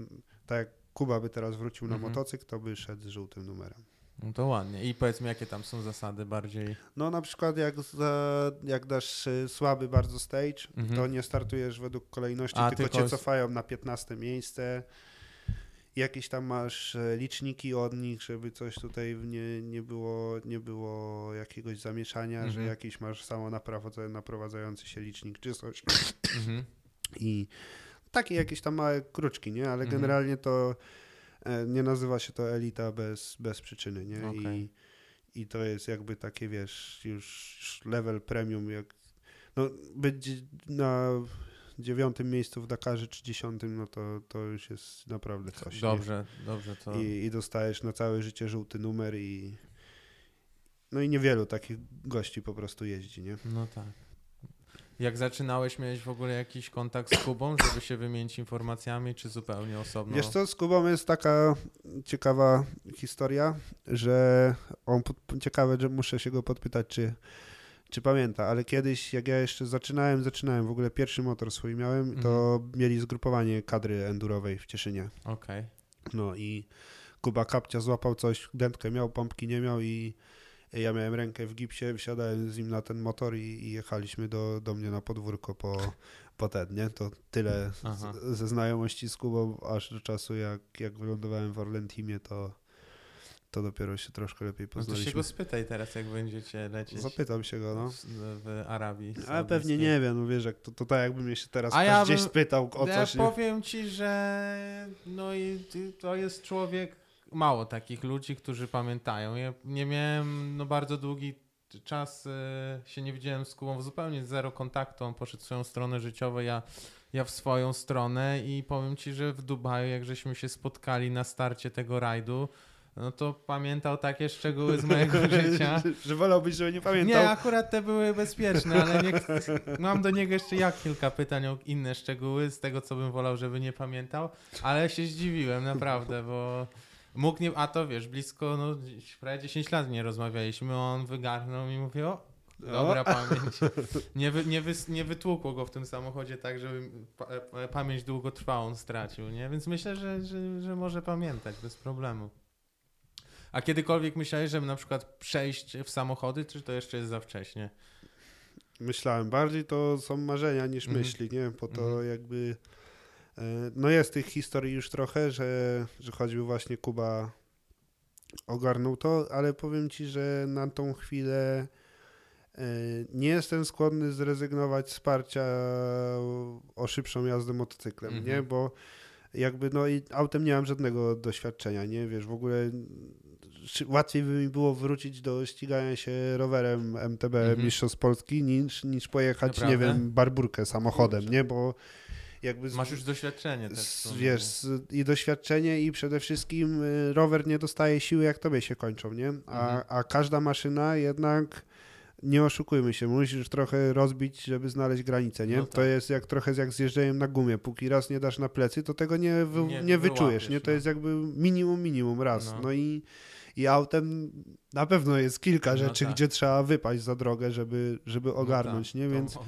tak jak Kuba by teraz wrócił na Mhm. motocykl, to by szedł z żółtym numerem. No to ładnie. I powiedz mi, jakie tam są zasady bardziej. No na przykład jak, za, jak dasz y, słaby bardzo stage, Mhm. to nie startujesz według kolejności, A, tylko, tylko cię cofają na 15 miejsce. Jakieś tam masz e, liczniki od nich, żeby coś tutaj nie, nie, było, nie było jakiegoś zamieszania, że Mhm. jakiś masz samo naprowadza- naprowadzający się licznik czy coś. Mhm. I takie jakieś tam małe kruczki, nie? Ale Mhm. generalnie to e, nie nazywa się to elita bez, bez przyczyny, nie? Okej. I, I to jest jakby takie, wiesz, już już level premium, jak no być na dziewiątym miejscu w Dakarze czy dziesiątym, no to, to już jest naprawdę coś. nie? Dobrze, dobrze to. I, I dostajesz na całe życie żółty numer i no i niewielu takich gości po prostu jeździ, nie? No tak. Jak zaczynałeś, miałeś w ogóle jakiś kontakt z Kubą, żeby się wymienić informacjami, czy zupełnie osobno? Wiesz co, z Kubą jest taka ciekawa historia, że on, ciekawe, że muszę się go podpytać, czy, czy pamięta, ale kiedyś, jak ja jeszcze zaczynałem, zaczynałem, w ogóle pierwszy motor swój miałem, to mieli zgrupowanie kadry endurowej w Cieszynie. Okej. No i Kuba Kapcia złapał coś, dętkę miał, pompki nie miał i ja miałem rękę w gipsie, wsiadałem z nim na ten motor i, i jechaliśmy do, do mnie na podwórko po, po ten, nie? To tyle z, ze znajomości z Kubą, aż do czasu jak, jak wylądowałem w Orlentimie, to, to dopiero się troszkę lepiej No to poznaliśmy. się go spytaj teraz, jak będziecie lecieć Zapytam się go, no. w, Arabii. Ale pewnie nie wiem, no wiesz, jak to, to tak jakby mnie się teraz ktoś ja gdzieś bym- spytał o ja coś, nie? powiem ci, że no i to jest człowiek, mało takich ludzi, którzy pamiętają. Ja nie miałem no bardzo długi czas, e, się nie widziałem z Kubą, zupełnie zero kontaktu, on poszedł w swoją stronę życiową, ja, ja w swoją stronę i powiem ci, że w Dubaju, jak żeśmy się spotkali na starcie tego rajdu, no to pamiętał takie szczegóły z mojego życia. że, że wolałbyś, żeby nie pamiętał. Nie, akurat te były bezpieczne, ale nie, mam do niego jeszcze jak kilka pytań o inne szczegóły z tego, co bym wolał, żeby nie pamiętał, ale się zdziwiłem naprawdę, bo mógł nie, a to wiesz, blisko, no prawie 10 lat nie rozmawialiśmy, on wygarnął i mówił, o, dobra pamięć. Nie, wy, nie, wys, nie wytłukło go w tym samochodzie tak, żeby pa, e, pamięć długotrwałą stracił, nie? Więc myślę, że, że, że może pamiętać bez problemu. A kiedykolwiek myślałeś, żeby na przykład przejść w samochody, czy to jeszcze jest za wcześnie? myślałem. Bardziej to są marzenia niż Mhm. myśli, nie? Bo to Mhm. jakby... e, No jest tych historii już trochę, że, że choćby właśnie Kuba ogarnął to, ale powiem ci, że na tą chwilę e, nie jestem skłonny zrezygnować z wsparcia o szybszą jazdę motocyklem, Mhm. nie? Bo jakby no i autem nie mam żadnego doświadczenia, nie? Wiesz, w ogóle łatwiej by mi było wrócić do ścigania się rowerem MTB Mhm. Mistrzostw Polski niż, niż pojechać, nie Naprawdę? wiem, barburkę samochodem, nie? Bo jakby... z- Masz już doświadczenie też. to- wiesz, s- i doświadczenie i przede wszystkim y, rower nie dostaje siły, jak tobie się kończą, nie? A, Mhm. a każda maszyna jednak, nie oszukujmy się, musisz trochę rozbić, żeby znaleźć granicę, nie? No To tak. jest jak trochę jak z jeżdżeniem na gumie. Póki raz nie dasz na plecy, to tego nie, wy, Nie nie, wyczujesz, nie? To no. jest jakby minimum, minimum raz. No. No, i, i autem na pewno jest kilka No rzeczy, tak. gdzie trzeba wypaść za drogę, żeby, żeby No ogarnąć, tak, nie? Więc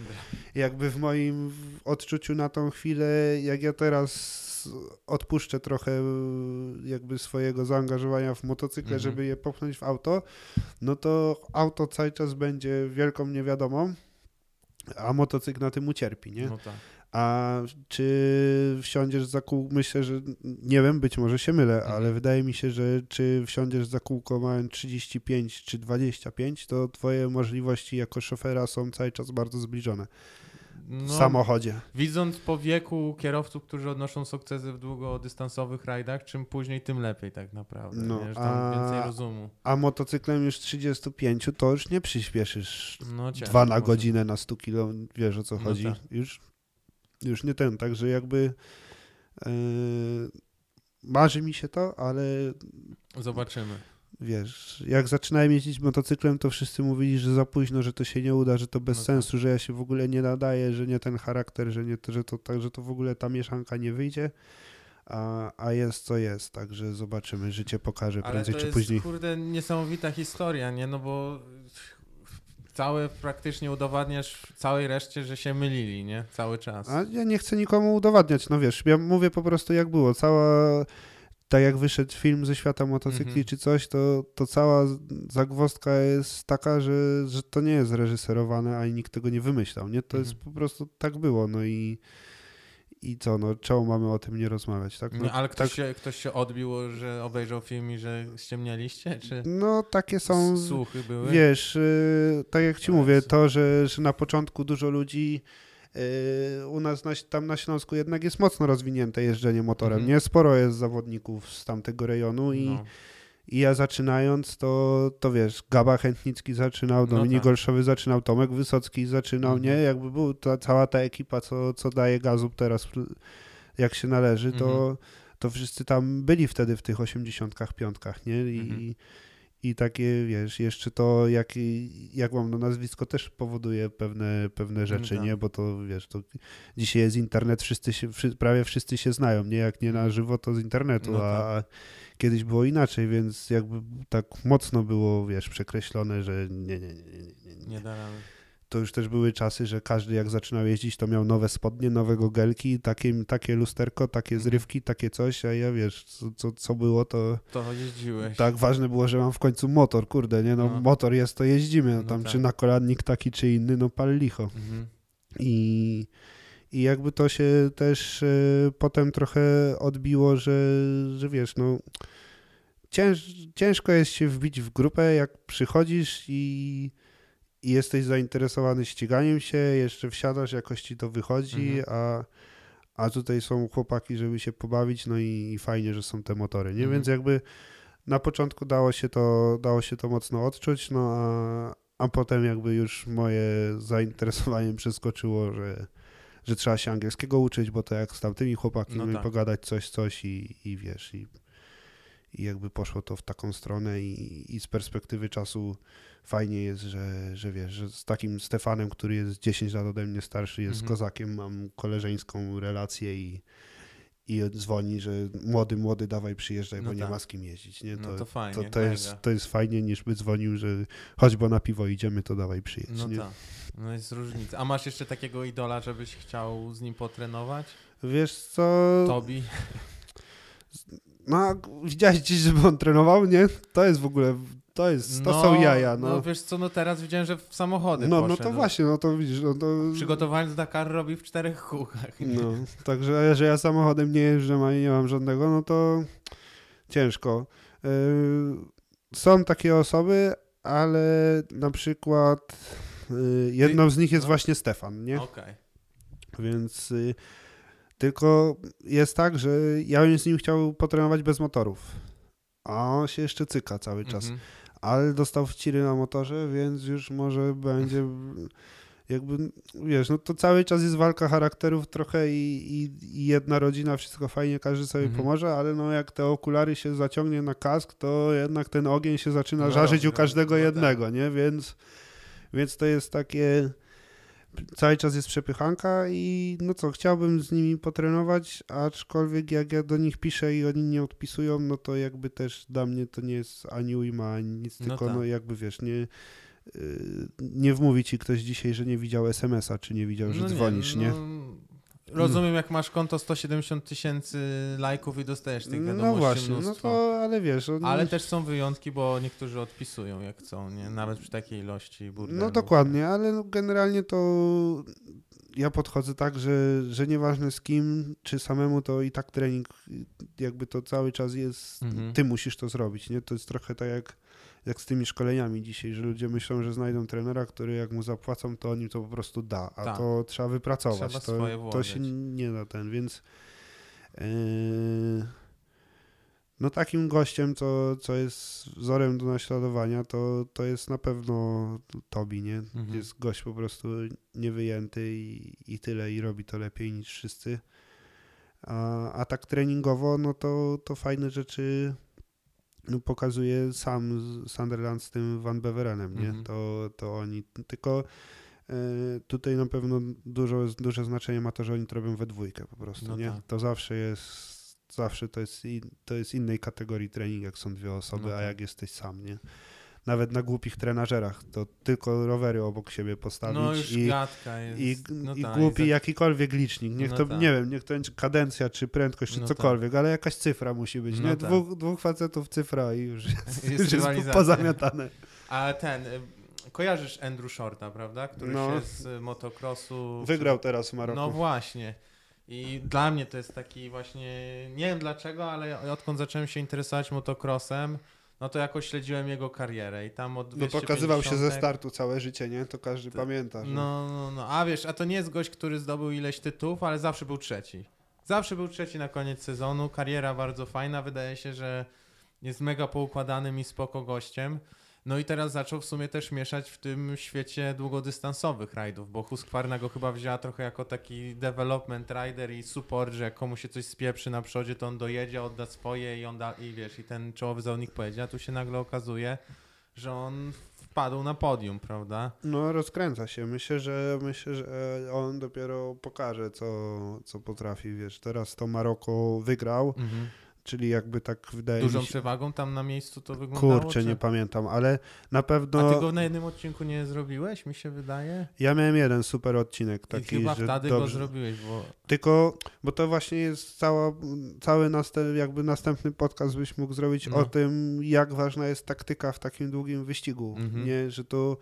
jakby w moim odczuciu na tą chwilę, jak ja teraz odpuszczę trochę jakby swojego zaangażowania w motocykle, Mhm. żeby je popchnąć w auto, no to auto cały czas będzie wielką niewiadomą, a motocykl na tym ucierpi, nie? No tak. A czy wsiądziesz za kółko, myślę, że nie wiem, być może się mylę, Mhm. ale wydaje mi się, że czy wsiądziesz za kółko mając 35 czy 25, to twoje możliwości jako szofera są cały czas bardzo zbliżone w No, samochodzie. Widząc po wieku kierowców, którzy odnoszą sukcesy w długodystansowych rajdach, czym później, tym lepiej tak naprawdę. No, tam a- więcej rozumu. A motocyklem już 35 to już nie przyspieszysz No, ciężko dwa na może. godzinę na 100 kilo, wiesz o co No chodzi. tak. Już, już nie ten, także jakby yy, marzy mi się to, ale Zobaczymy. wiesz, jak zaczynałem jeździć motocyklem, to wszyscy mówili, że za późno, że to się nie uda, że to bez No tak. sensu, że ja się w ogóle nie nadaję, że nie ten charakter, że, nie, że, to, tak, że to w ogóle ta mieszanka nie wyjdzie. A, a jest co jest, także zobaczymy, życie pokaże Ale prędzej to czy jest, później. kurde, niesamowita historia, nie? No bo całe praktycznie udowadniasz całej reszcie, że się mylili, nie? Cały czas. A ja nie chcę nikomu udowadniać, no wiesz, ja mówię po prostu jak było. Cała, tak jak wyszedł film ze świata motocykli Mhm. czy coś, to, to cała zagwozdka jest taka, że, że to nie jest reżyserowane, ani nikt tego nie wymyślał, nie? To jest Mhm. po prostu tak było, no i i co, no czemu mamy o tym nie rozmawiać, tak? No, No, ale ktoś, tak, się, ktoś się odbił, że obejrzał film i że ściemnialiście? Czy no takie są, słuchy były? wiesz, y, tak jak ci mówię, to, że, że na początku dużo ludzi y, u nas na, tam na Śląsku jednak jest mocno rozwinięte jeżdżenie motorem, Mhm. nie? Sporo jest zawodników z tamtego rejonu i, No. I ja zaczynając, to, to wiesz, Gaba Chętnicki zaczynał, No Dominik tak. Olszowy zaczynał, Tomek Wysocki zaczynał, Mhm. nie? Jakby był ta, cała ta ekipa, co, co daje gazu teraz, jak się należy, to, Mhm. to wszyscy tam byli wtedy w tych osiemdziesiątkach, piątkach, nie? I, Mhm. I takie, wiesz, jeszcze to, jak, jak mam no nazwisko, też powoduje pewne, pewne rzeczy, tak. nie? Bo to, wiesz, to dzisiaj jest internet, wszyscy się, prawie wszyscy się znają, nie? Jak nie na żywo, to z internetu, No a kiedyś było inaczej, więc jakby tak mocno było, wiesz, przekreślone, że nie, nie, nie, nie, nie, nie. Nie da rady. To już też były czasy, że każdy jak zaczynał jeździć, to miał nowe spodnie, nowe gogelki, takie, takie lusterko, takie Mhm. zrywki, takie coś, a ja wiesz, co, co, co było, to To jeździłeś. tak ważne było, że mam w końcu motor, kurde, nie, no, No. motor jest, to jeździmy, no, No tam tak. czy na kolannik taki, czy inny, no pal licho. Mhm. I, i jakby to się też e, potem trochę odbiło, że, że wiesz, no cięż, ciężko jest się wbić w grupę, jak przychodzisz i, i jesteś zainteresowany ściganiem się, jeszcze wsiadasz, jakoś ci to wychodzi, Mhm. a, a tutaj są chłopaki, żeby się pobawić, no i, i fajnie, że są te motory, nie? Mhm. Więc jakby na początku dało się to, dało się to mocno odczuć, no a, a potem jakby już moje zainteresowanie przeskoczyło, że, że trzeba się angielskiego uczyć, bo to jak z tamtymi chłopakami No tak. pogadać coś, coś i, i wiesz, i, i jakby poszło to w taką stronę i, i z perspektywy czasu fajnie jest, że, że wiesz, że z takim Stefanem, który jest 10 lat ode mnie starszy, jest Mhm. kozakiem, mam koleżeńską relację i, i dzwoni, że młody, młody, dawaj przyjeżdżaj, No bo nie tak. ma z kim jeździć, nie? No to fajnie, to, to, mega. jest, to jest fajnie, niż by dzwonił, że chodź, bo na piwo idziemy, to dawaj przyjedź, No nie? tak. No jest różnica. A masz jeszcze takiego idola, żebyś chciał z nim potrenować? Wiesz co, Tobi? No widziałeś dziś, żeby on trenował, nie? To jest w ogóle to jest, to są jaja, no. No wiesz co, no teraz widziałem, że w samochody No, no poszedł. to właśnie, no to widzisz, no to... Przygotowaniec Dakar robi w czterech kółkach. nie? No, także, że ja samochodem nie jeżdżę, a nie mam żadnego, no to ciężko. Yy, są takie osoby, ale na przykład yy, jedną z nich jest no. właśnie Stefan, nie? Okej. Więc y, tylko jest tak, że ja bym z nim chciał potrenować bez motorów. A on się jeszcze cyka cały czas. Mhm. Ale dostał wciry na motorze, więc już może będzie jakby, wiesz, no to cały czas jest walka charakterów trochę i, i, i jedna rodzina, wszystko fajnie, każdy sobie Mhm. pomoże, ale no jak te okulary się zaciągnie na kask, to jednak ten ogień się zaczyna No, żarzyć u no, każdego no tak. jednego, nie? Więc, więc to jest takie cały czas jest przepychanka i no co, chciałbym z nimi potrenować, aczkolwiek jak ja do nich piszę i oni nie odpisują, no to jakby też dla mnie to nie jest ani ujma, ani nic, No tylko tak. no jakby wiesz, nie, yy, nie wmówi ci ktoś dzisiaj, że nie widział SMS-a, czy nie widział, że No dzwonisz, nie? no, Rozumiem, jak masz konto 170 tysięcy lajków i dostajesz tych wiadomości No właśnie, no mnóstwo. to, ale wiesz, oni, Ale też są wyjątki, bo niektórzy odpisują jak chcą, nie? Nawet przy takiej ilości burdelu. No dokładnie, ale no generalnie to ja podchodzę tak, że, że nieważne z kim, czy samemu, to i tak trening jakby to cały czas jest, Mhm. ty musisz to zrobić, nie? To jest trochę tak jak, jak z tymi szkoleniami dzisiaj, że ludzie myślą, że znajdą trenera, który jak mu zapłacą, to on im to po prostu da, a Tak. to trzeba wypracować. Trzeba to, swoje to się nie da ten, więc yy, no takim gościem, co, co jest wzorem do naśladowania, to, to jest na pewno Tobi, nie? Mhm. Jest gość po prostu niewyjęty i, i tyle i robi to lepiej niż wszyscy. A, a tak treningowo, no to, to fajne rzeczy no, pokazuje sam Sunderland z tym Van Beverenem, nie? Mhm. To, to oni, tylko e, tutaj na pewno dużo, duże znaczenie ma to, że oni to robią we dwójkę po prostu, No nie? tak. To zawsze jest, zawsze to jest, to jest innej kategorii trening, jak są dwie osoby, No a tak. jak jesteś sam, nie? Nawet na głupich trenażerach, to tylko rowery obok siebie postawić No już i, jest. i, no i tak, głupi jakikolwiek licznik. Niech No to, tak. nie wiem, niech to będzie kadencja, czy prędkość, czy No cokolwiek, ale jakaś cyfra musi być, No nie? tak. Dwóch, dwóch facetów cyfra i już jest, Jest już jest pozamiatane. A ten, y, kojarzysz Andrew Shorta, prawda? Który No. się z motocrossu... Wygrał teraz w Maroku. No właśnie. I dla mnie to jest taki właśnie, nie wiem dlaczego, ale odkąd zacząłem się interesować motocrossem, no to jakoś śledziłem jego karierę i tam od no pokazywał się ze 250 startu całe życie, nie? To każdy pamięta. Że... No, no, no, a wiesz, a to nie jest gość, który zdobył ileś tytułów, ale zawsze był trzeci. Zawsze był trzeci na koniec sezonu, kariera bardzo fajna, wydaje się, że jest mega poukładanym i spoko gościem. No i teraz zaczął w sumie też mieszać w tym świecie długodystansowych rajdów, bo Husqvarna go chyba wzięła trochę jako taki development rider i support, że jak komuś się coś spieprzy na przodzie, to on dojedzie, odda swoje i on da, i wiesz, i ten czołowy zawodnik pojedzie, a tu się nagle okazuje, że on wpadł na podium, prawda? No rozkręca się. Myślę, że myślę, że on dopiero pokaże, co, co potrafi, wiesz. Teraz to Maroko wygrał, czyli jakby tak wydaje Dużą mi się... przewagą tam na miejscu to wyglądało? Kurczę, czy... nie pamiętam, ale na A pewno ty go na jednym odcinku nie zrobiłeś, mi się wydaje? ja miałem jeden super odcinek I taki, chyba że wtedy go dobrze. zrobiłeś, bo... Tylko, bo to właśnie jest cała, cały następ, jakby następny podcast byś mógł zrobić No. o tym, jak ważna jest taktyka w takim długim wyścigu, Mhm. nie, że to mm,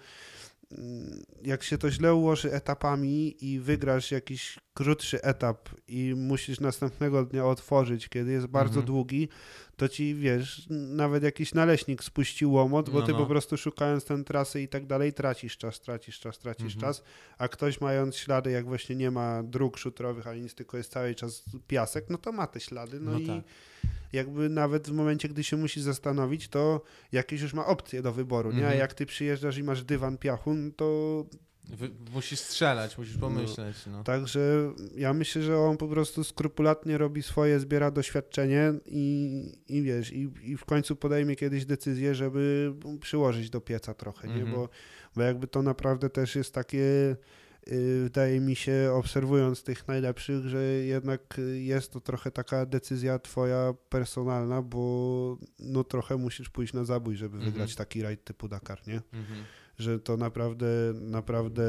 jak się to źle ułoży etapami i wygrasz jakiś krótszy etap i musisz następnego dnia otworzyć, kiedy jest bardzo Mhm. długi, to ci, wiesz, nawet jakiś naleśnik spuści łomot, bo No, ty no. po prostu szukając ten trasy i tak dalej tracisz czas, tracisz czas, tracisz Mhm. czas, a ktoś mając ślady, jak właśnie nie ma dróg szutrowych ani nic, tylko jest cały czas piasek, no to ma te ślady, no, No i tak. jakby nawet w momencie, gdy się musi zastanowić, to jakieś już ma opcje do wyboru, nie? A Mhm. jak ty przyjeżdżasz i masz dywan piachu, no to Wy, musisz strzelać, musisz pomyśleć, no. Także ja myślę, że on po prostu skrupulatnie robi swoje, zbiera doświadczenie i, i wiesz, i, i w końcu podejmie kiedyś decyzję, żeby przyłożyć do pieca trochę, nie? Mhm. Bo, bo jakby to naprawdę też jest takie y, wydaje mi się, obserwując tych najlepszych, że jednak jest to trochę taka decyzja twoja personalna, bo no trochę musisz pójść na zabój, żeby Mhm. wygrać taki rajd typu Dakar, nie? Mhm. Że to naprawdę, naprawdę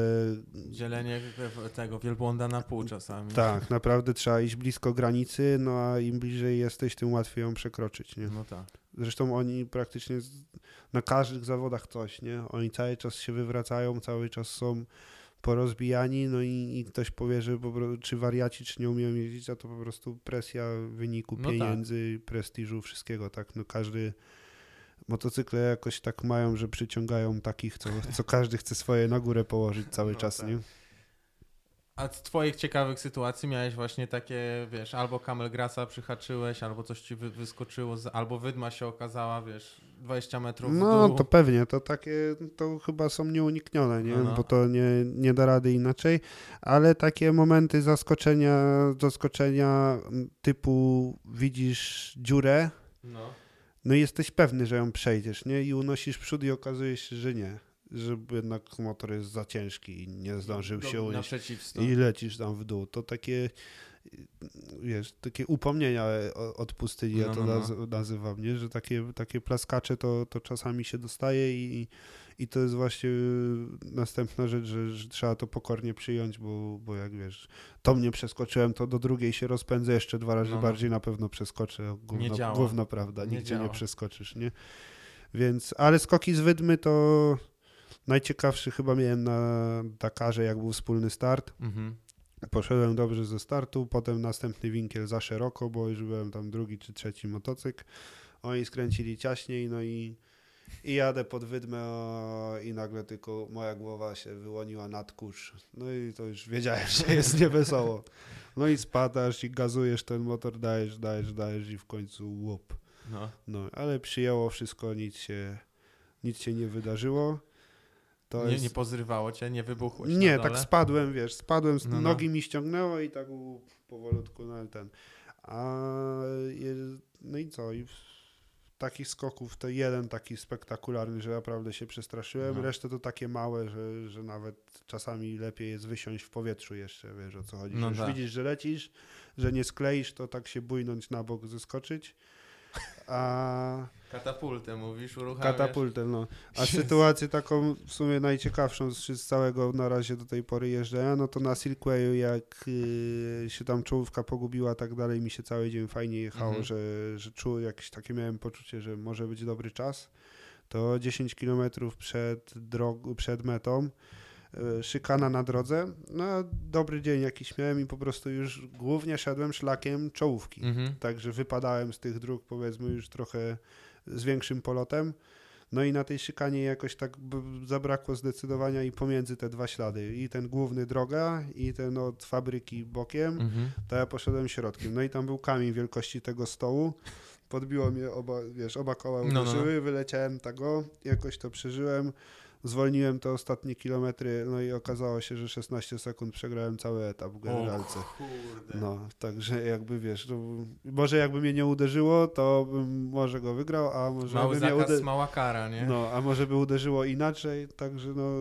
Dzielenie tego wielbłąda na pół czasami. tak, naprawdę trzeba iść blisko granicy, no a im bliżej jesteś, tym łatwiej ją przekroczyć, nie? No tak. Zresztą oni praktycznie na każdych zawodach coś, nie? Oni cały czas się wywracają, cały czas są porozbijani, no i, i ktoś powie, że po, czy wariaci, czy nie umieją jeździć, a to po prostu presja wyniku, No tak. pieniędzy, prestiżu, wszystkiego, tak? No każdy motocykle jakoś tak mają, że przyciągają takich, co, co każdy chce swoje na górę położyć cały No czas, tak. nie? A z twoich ciekawych sytuacji miałeś właśnie takie, wiesz, albo Camel Grasa przyhaczyłeś, albo coś ci wy, wyskoczyło, z, albo wydma się okazała, wiesz, 20 metrów w No, dół. to pewnie, to takie, to chyba są nieuniknione, nie? No, no. Bo to nie, nie da rady inaczej, ale takie momenty zaskoczenia, zaskoczenia typu widzisz dziurę, No. No i jesteś pewny, że ją przejdziesz, nie? I unosisz przód i okazuje się, że nie, że jednak motor jest za ciężki i nie zdążył Do- się unieść i lecisz tam w dół. To takie, wiesz, takie upomnienia od pustyni, ja No, to no, no. naz- nazywam, nie? Że takie, takie plaskacze to, to czasami się dostaje i, i to jest właśnie następna rzecz, że, że trzeba to pokornie przyjąć, bo, bo jak wiesz, to mnie przeskoczyłem, to do drugiej się rozpędzę jeszcze dwa razy No, no. bardziej, na pewno przeskoczę. Gówno, działa. gówno prawda, Nie nigdzie nie działa. przeskoczysz, nie? Więc, ale skoki z Wydmy to najciekawszy chyba miałem na Dakarze, jak był wspólny start. Mhm. Poszedłem dobrze ze startu, potem następny winkiel za szeroko, bo już byłem tam drugi czy trzeci motocykl. Oni skręcili ciaśniej, no i, i jadę pod wydmę i nagle tylko moja głowa się wyłoniła nad kurz. No i to już wiedziałem, że jest niewesoło. No i spadasz i gazujesz ten motor, dajesz, dajesz, dajesz i w końcu łup. No. No, ale przyjęło wszystko, nic się, nic się nie wydarzyło. To Nie, jest... nie pozrywało cię, nie wybuchłeś Nie, tak spadłem, wiesz, spadłem, No, no. nogi mi ściągnęło i tak u, powolutku na ten. A no i co? I takich skoków to jeden taki spektakularny, że naprawdę się przestraszyłem. No. Resztę to takie małe, że, że nawet czasami lepiej jest wysiąść w powietrzu jeszcze, wiesz o co chodzi. No tak. widzisz, że lecisz, że nie skleisz, to tak się bójnąć na bok, zeskoczyć. A Katapultę mówisz, uruchamiasz. Katapultę, no. A Jezu. sytuację taką w sumie najciekawszą z z całego na razie do tej pory jeżdżenia, no to na Silkwayu jak y, się tam czołówka pogubiła, tak dalej, mi się cały dzień fajnie jechało, Mhm. że, że czuł jakieś takie miałem poczucie, że może być dobry czas. To 10 km przed, drog- przed metą, szykana na drodze, no dobry dzień jakiś miałem i po prostu już głównie szedłem szlakiem czołówki. Mhm. Także wypadałem z tych dróg, powiedzmy, już trochę z większym polotem. No i na tej szykanie jakoś tak zabrakło zdecydowania i pomiędzy te dwa ślady. I ten główny droga, i ten od fabryki bokiem, Mhm. to ja poszedłem środkiem. No i tam był kamień wielkości tego stołu. Podbiło mnie oba, wiesz, oba koła No, no, no. uderzyły, wyleciałem tego, jakoś to przeżyłem. Zwolniłem te ostatnie kilometry, no i okazało się, że 16 sekund przegrałem cały etap w generalce. No, także jakby wiesz, to, może jakby mnie nie uderzyło, to bym może go wygrał, a może Mały by mnie zakaz, uderzyło. mała kara, nie? No, a może by uderzyło inaczej, także no.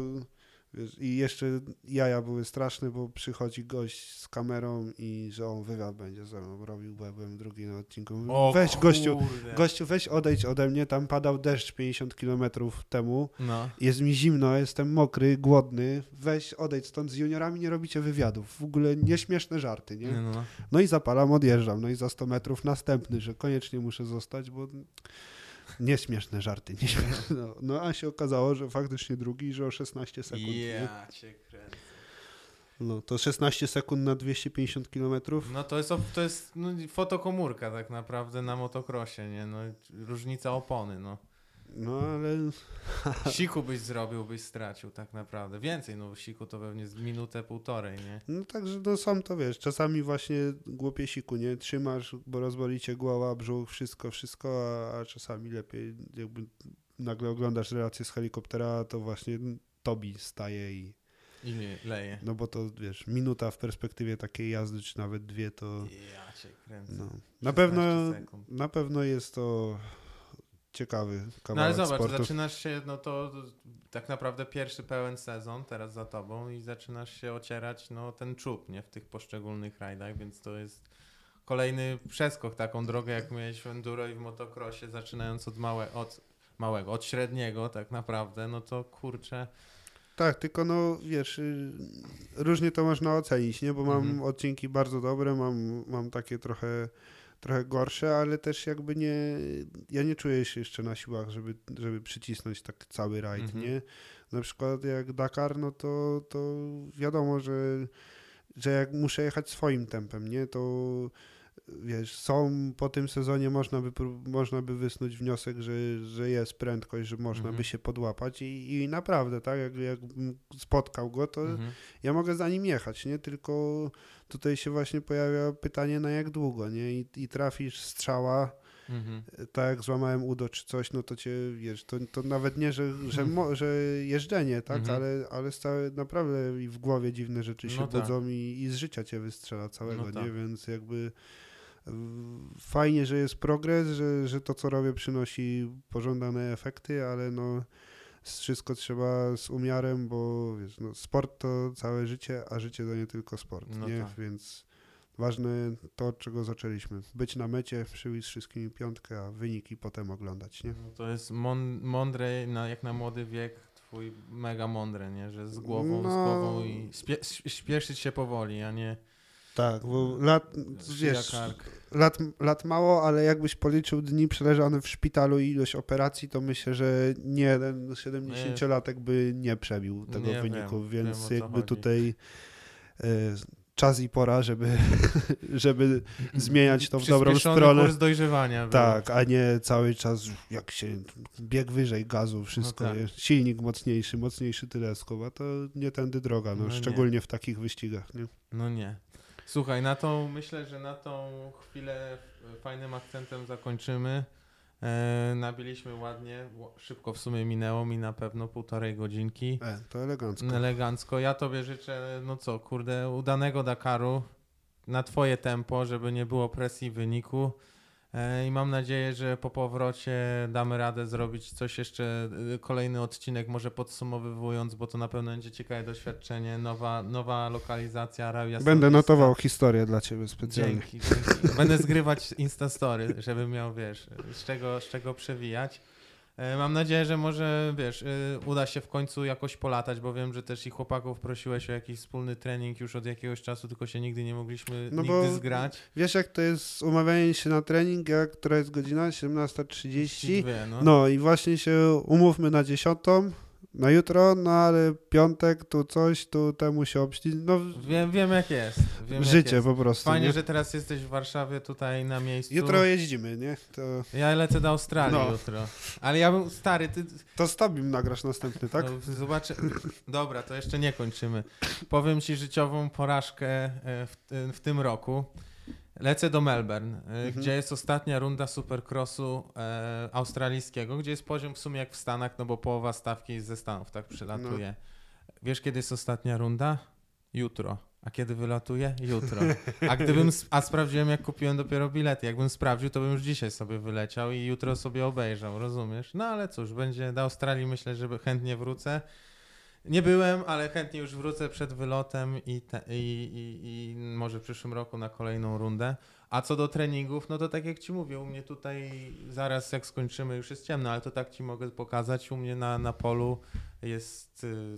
Wiesz, I jeszcze jaja były straszne, bo przychodzi gość z kamerą i że on wywiad będzie ze mną robił, bo ja byłem drugi na odcinku. O weź gościu, kurde. gościu, weź odejdź ode mnie, tam padał deszcz 50 kilometrów temu, No. jest mi zimno, jestem mokry, głodny, weź odejdź stąd, z juniorami nie robicie wywiadów, w ogóle nieśmieszne żarty, nie? No, no. No i zapalam, odjeżdżam. No i za 100 metrów następny, że koniecznie muszę zostać, bo nieśmieszne żarty. Nieśmieszne. No, no a się okazało, że faktycznie drugi, że o 16 sekund. nie? Ja cię kręcę. No to 16 sekund na 250 kilometrów. No to jest, to jest no, fotokomórka tak naprawdę na motocrossie, nie? No, różnica opony, no. No ale Siku byś zrobił, byś stracił tak naprawdę. Więcej, no siku to pewnie z minutę, półtorej, nie? no także no są to wiesz, czasami właśnie głupie siku, nie? Trzymasz, bo rozboli cię głowa, brzuch, wszystko, wszystko, a, a czasami lepiej jakby nagle oglądasz relację z helikoptera, to właśnie Tobi staje i I nie, leje. No bo to wiesz, minuta w perspektywie takiej jazdy, czy nawet dwie, to Ja cię kręcę. no. 16 Na pewno, sekund. na pewno jest to ciekawy No kawałek ale zobacz, zaczynasz się, no to tak naprawdę pierwszy pełen sezon teraz za tobą i zaczynasz się ocierać, no ten czub, nie, w tych poszczególnych rajdach, więc to jest kolejny przeskok, taką drogę jak miałeś w enduro i w motocrossie, zaczynając od, małe, od małego, od średniego tak naprawdę, no to kurczę, Tak, tylko no wiesz, y, różnie to można ocenić, nie? Bo mam Mhm. odcinki bardzo dobre, mam, mam takie trochę, trochę gorsze, ale też jakby nie, ja nie czuję się jeszcze na siłach, żeby, żeby przycisnąć tak cały rajd, Mhm. nie? Na przykład jak Dakar, no to, to wiadomo, że, że jak muszę jechać swoim tempem, nie? To wiesz, są po tym sezonie można by, można by wysnuć wniosek, że, że jest prędkość, że można Mhm. by się podłapać i, i naprawdę, tak, jak, jakbym spotkał go, to mhm. ja mogę za nim jechać, nie? Tylko tutaj się właśnie pojawia pytanie na jak długo, nie? I, i trafisz strzała, Mhm. tak jak złamałem udo czy coś, no to cię, wiesz, to, to nawet nie, że, że, mo, że jeżdżenie, tak, Mhm. ale, ale stałe, naprawdę i w głowie dziwne rzeczy się No tak. budzą i, i z życia cię wystrzela całego, No tak. nie? Więc jakby fajnie, że jest progres, że, że to, co robię przynosi pożądane efekty, ale no wszystko trzeba z umiarem, bo wiesz, no, sport to całe życie, a życie to nie tylko sport, No nie? tak. Więc ważne to, od czego zaczęliśmy. Być na mecie, przybić z wszystkimi piątkę, a wyniki potem oglądać, nie? No to jest mąd- mądre, na, jak na młody wiek, twój mega mądre, nie? Że z głową, z No. głową i śpieszyć się powoli, a nie Tak, bo lat, szyja wiesz, lat, lat mało, ale jakbyś policzył dni przeleżane w szpitalu i ilość operacji, to myślę, że nie jeden 70-latek by nie przebił tego Nie wyniku, wiem, więc wiem, jakby chodzi. tutaj e, czas i pora, żeby, żeby zmieniać to w dobrą stronę. kurs dojrzewania. Tak, a nie cały czas jak się bieg wyżej gazu, wszystko, tak. jest. silnik mocniejszy, mocniejszy teleskop, a to nie tędy droga, no, No nie. szczególnie w takich wyścigach, nie? No nie. Słuchaj, na tą, myślę, że na tą chwilę fajnym akcentem zakończymy. E, nabiliśmy ładnie, szybko w sumie minęło mi na pewno półtorej godzinki. E, to elegancko. Elegancko. Ja tobie życzę, no co, kurde, udanego Dakaru na twoje tempo, żeby nie było presji wyniku. E, I mam nadzieję, że po powrocie damy radę zrobić coś jeszcze, y, kolejny odcinek, może podsumowywując, bo to na pewno będzie ciekawe doświadczenie. Nowa, nowa lokalizacja, Arabia Będę Saudyjska. notował historię dla ciebie specjalnie. Dzięki, dzięki. Będę zgrywać Instastory, żeby miał, wiesz, z czego, z czego przewijać. E, mam nadzieję, że może, wiesz, e, uda się w końcu jakoś polatać, bo wiem, że też i chłopaków prosiłeś o jakiś wspólny trening już od jakiegoś czasu, tylko się nigdy nie mogliśmy no nigdy bo, zgrać. Wiesz, jak to jest umawianie się na trening, jak, która jest godzina? 17.30. No. no i właśnie się umówmy na 10 na jutro, no ale piątek, tu coś, tu temu się obścić. No, wiem, wiem jak jest. Wiem, życie jest. po prostu. Fajnie, nie? że teraz jesteś w Warszawie tutaj na miejscu. Jutro jeździmy, nie? To... Ja lecę do Australii no. jutro. Ale ja bym, stary, ty... To z nagrasz następny, tak? No, zobaczę. Dobra, to jeszcze nie kończymy. Powiem ci życiową porażkę e, w, e, w tym roku. Lecę do Melbourne, e, Mhm. gdzie jest ostatnia runda supercrossu e, australijskiego, gdzie jest poziom w sumie jak w Stanach, no bo połowa stawki jest ze Stanów, tak przylatuje. No. Wiesz, kiedy jest ostatnia runda? Jutro. A kiedy wylatuje? Jutro. A gdybym, a sprawdziłem, jak kupiłem dopiero bilety. Jakbym sprawdził, to bym już dzisiaj sobie wyleciał i jutro sobie obejrzał, rozumiesz? No ale cóż, będzie do Australii, myślę, że chętnie wrócę. Nie byłem, ale chętnie już wrócę przed wylotem i, te, i, i, i może w przyszłym roku na kolejną rundę. A co do treningów, no to tak jak ci mówię, u mnie tutaj zaraz jak skończymy już jest ciemno, ale to tak ci mogę pokazać. U mnie na, na polu jest y,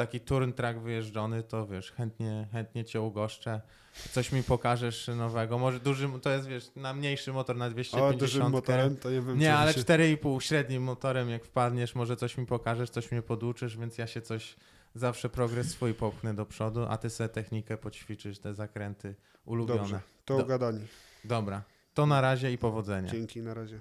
taki turn track wyjeżdżony, to wiesz, chętnie, chętnie cię ugoszczę. Coś mi pokażesz nowego. Może dużym, to jest wiesz, na mniejszy motor na 250. O, dużym motorem, to nie wiem, Nie, ale się... 4,5 średnim motorem, jak wpadniesz, może coś mi pokażesz, coś mnie poduczysz, więc ja się coś, zawsze progres swój popchnę do przodu, a ty sobie technikę poćwiczysz, te zakręty ulubione. Dobrze, to Do- ugadani. Dobra, to na razie i powodzenia. Dzięki, na razie.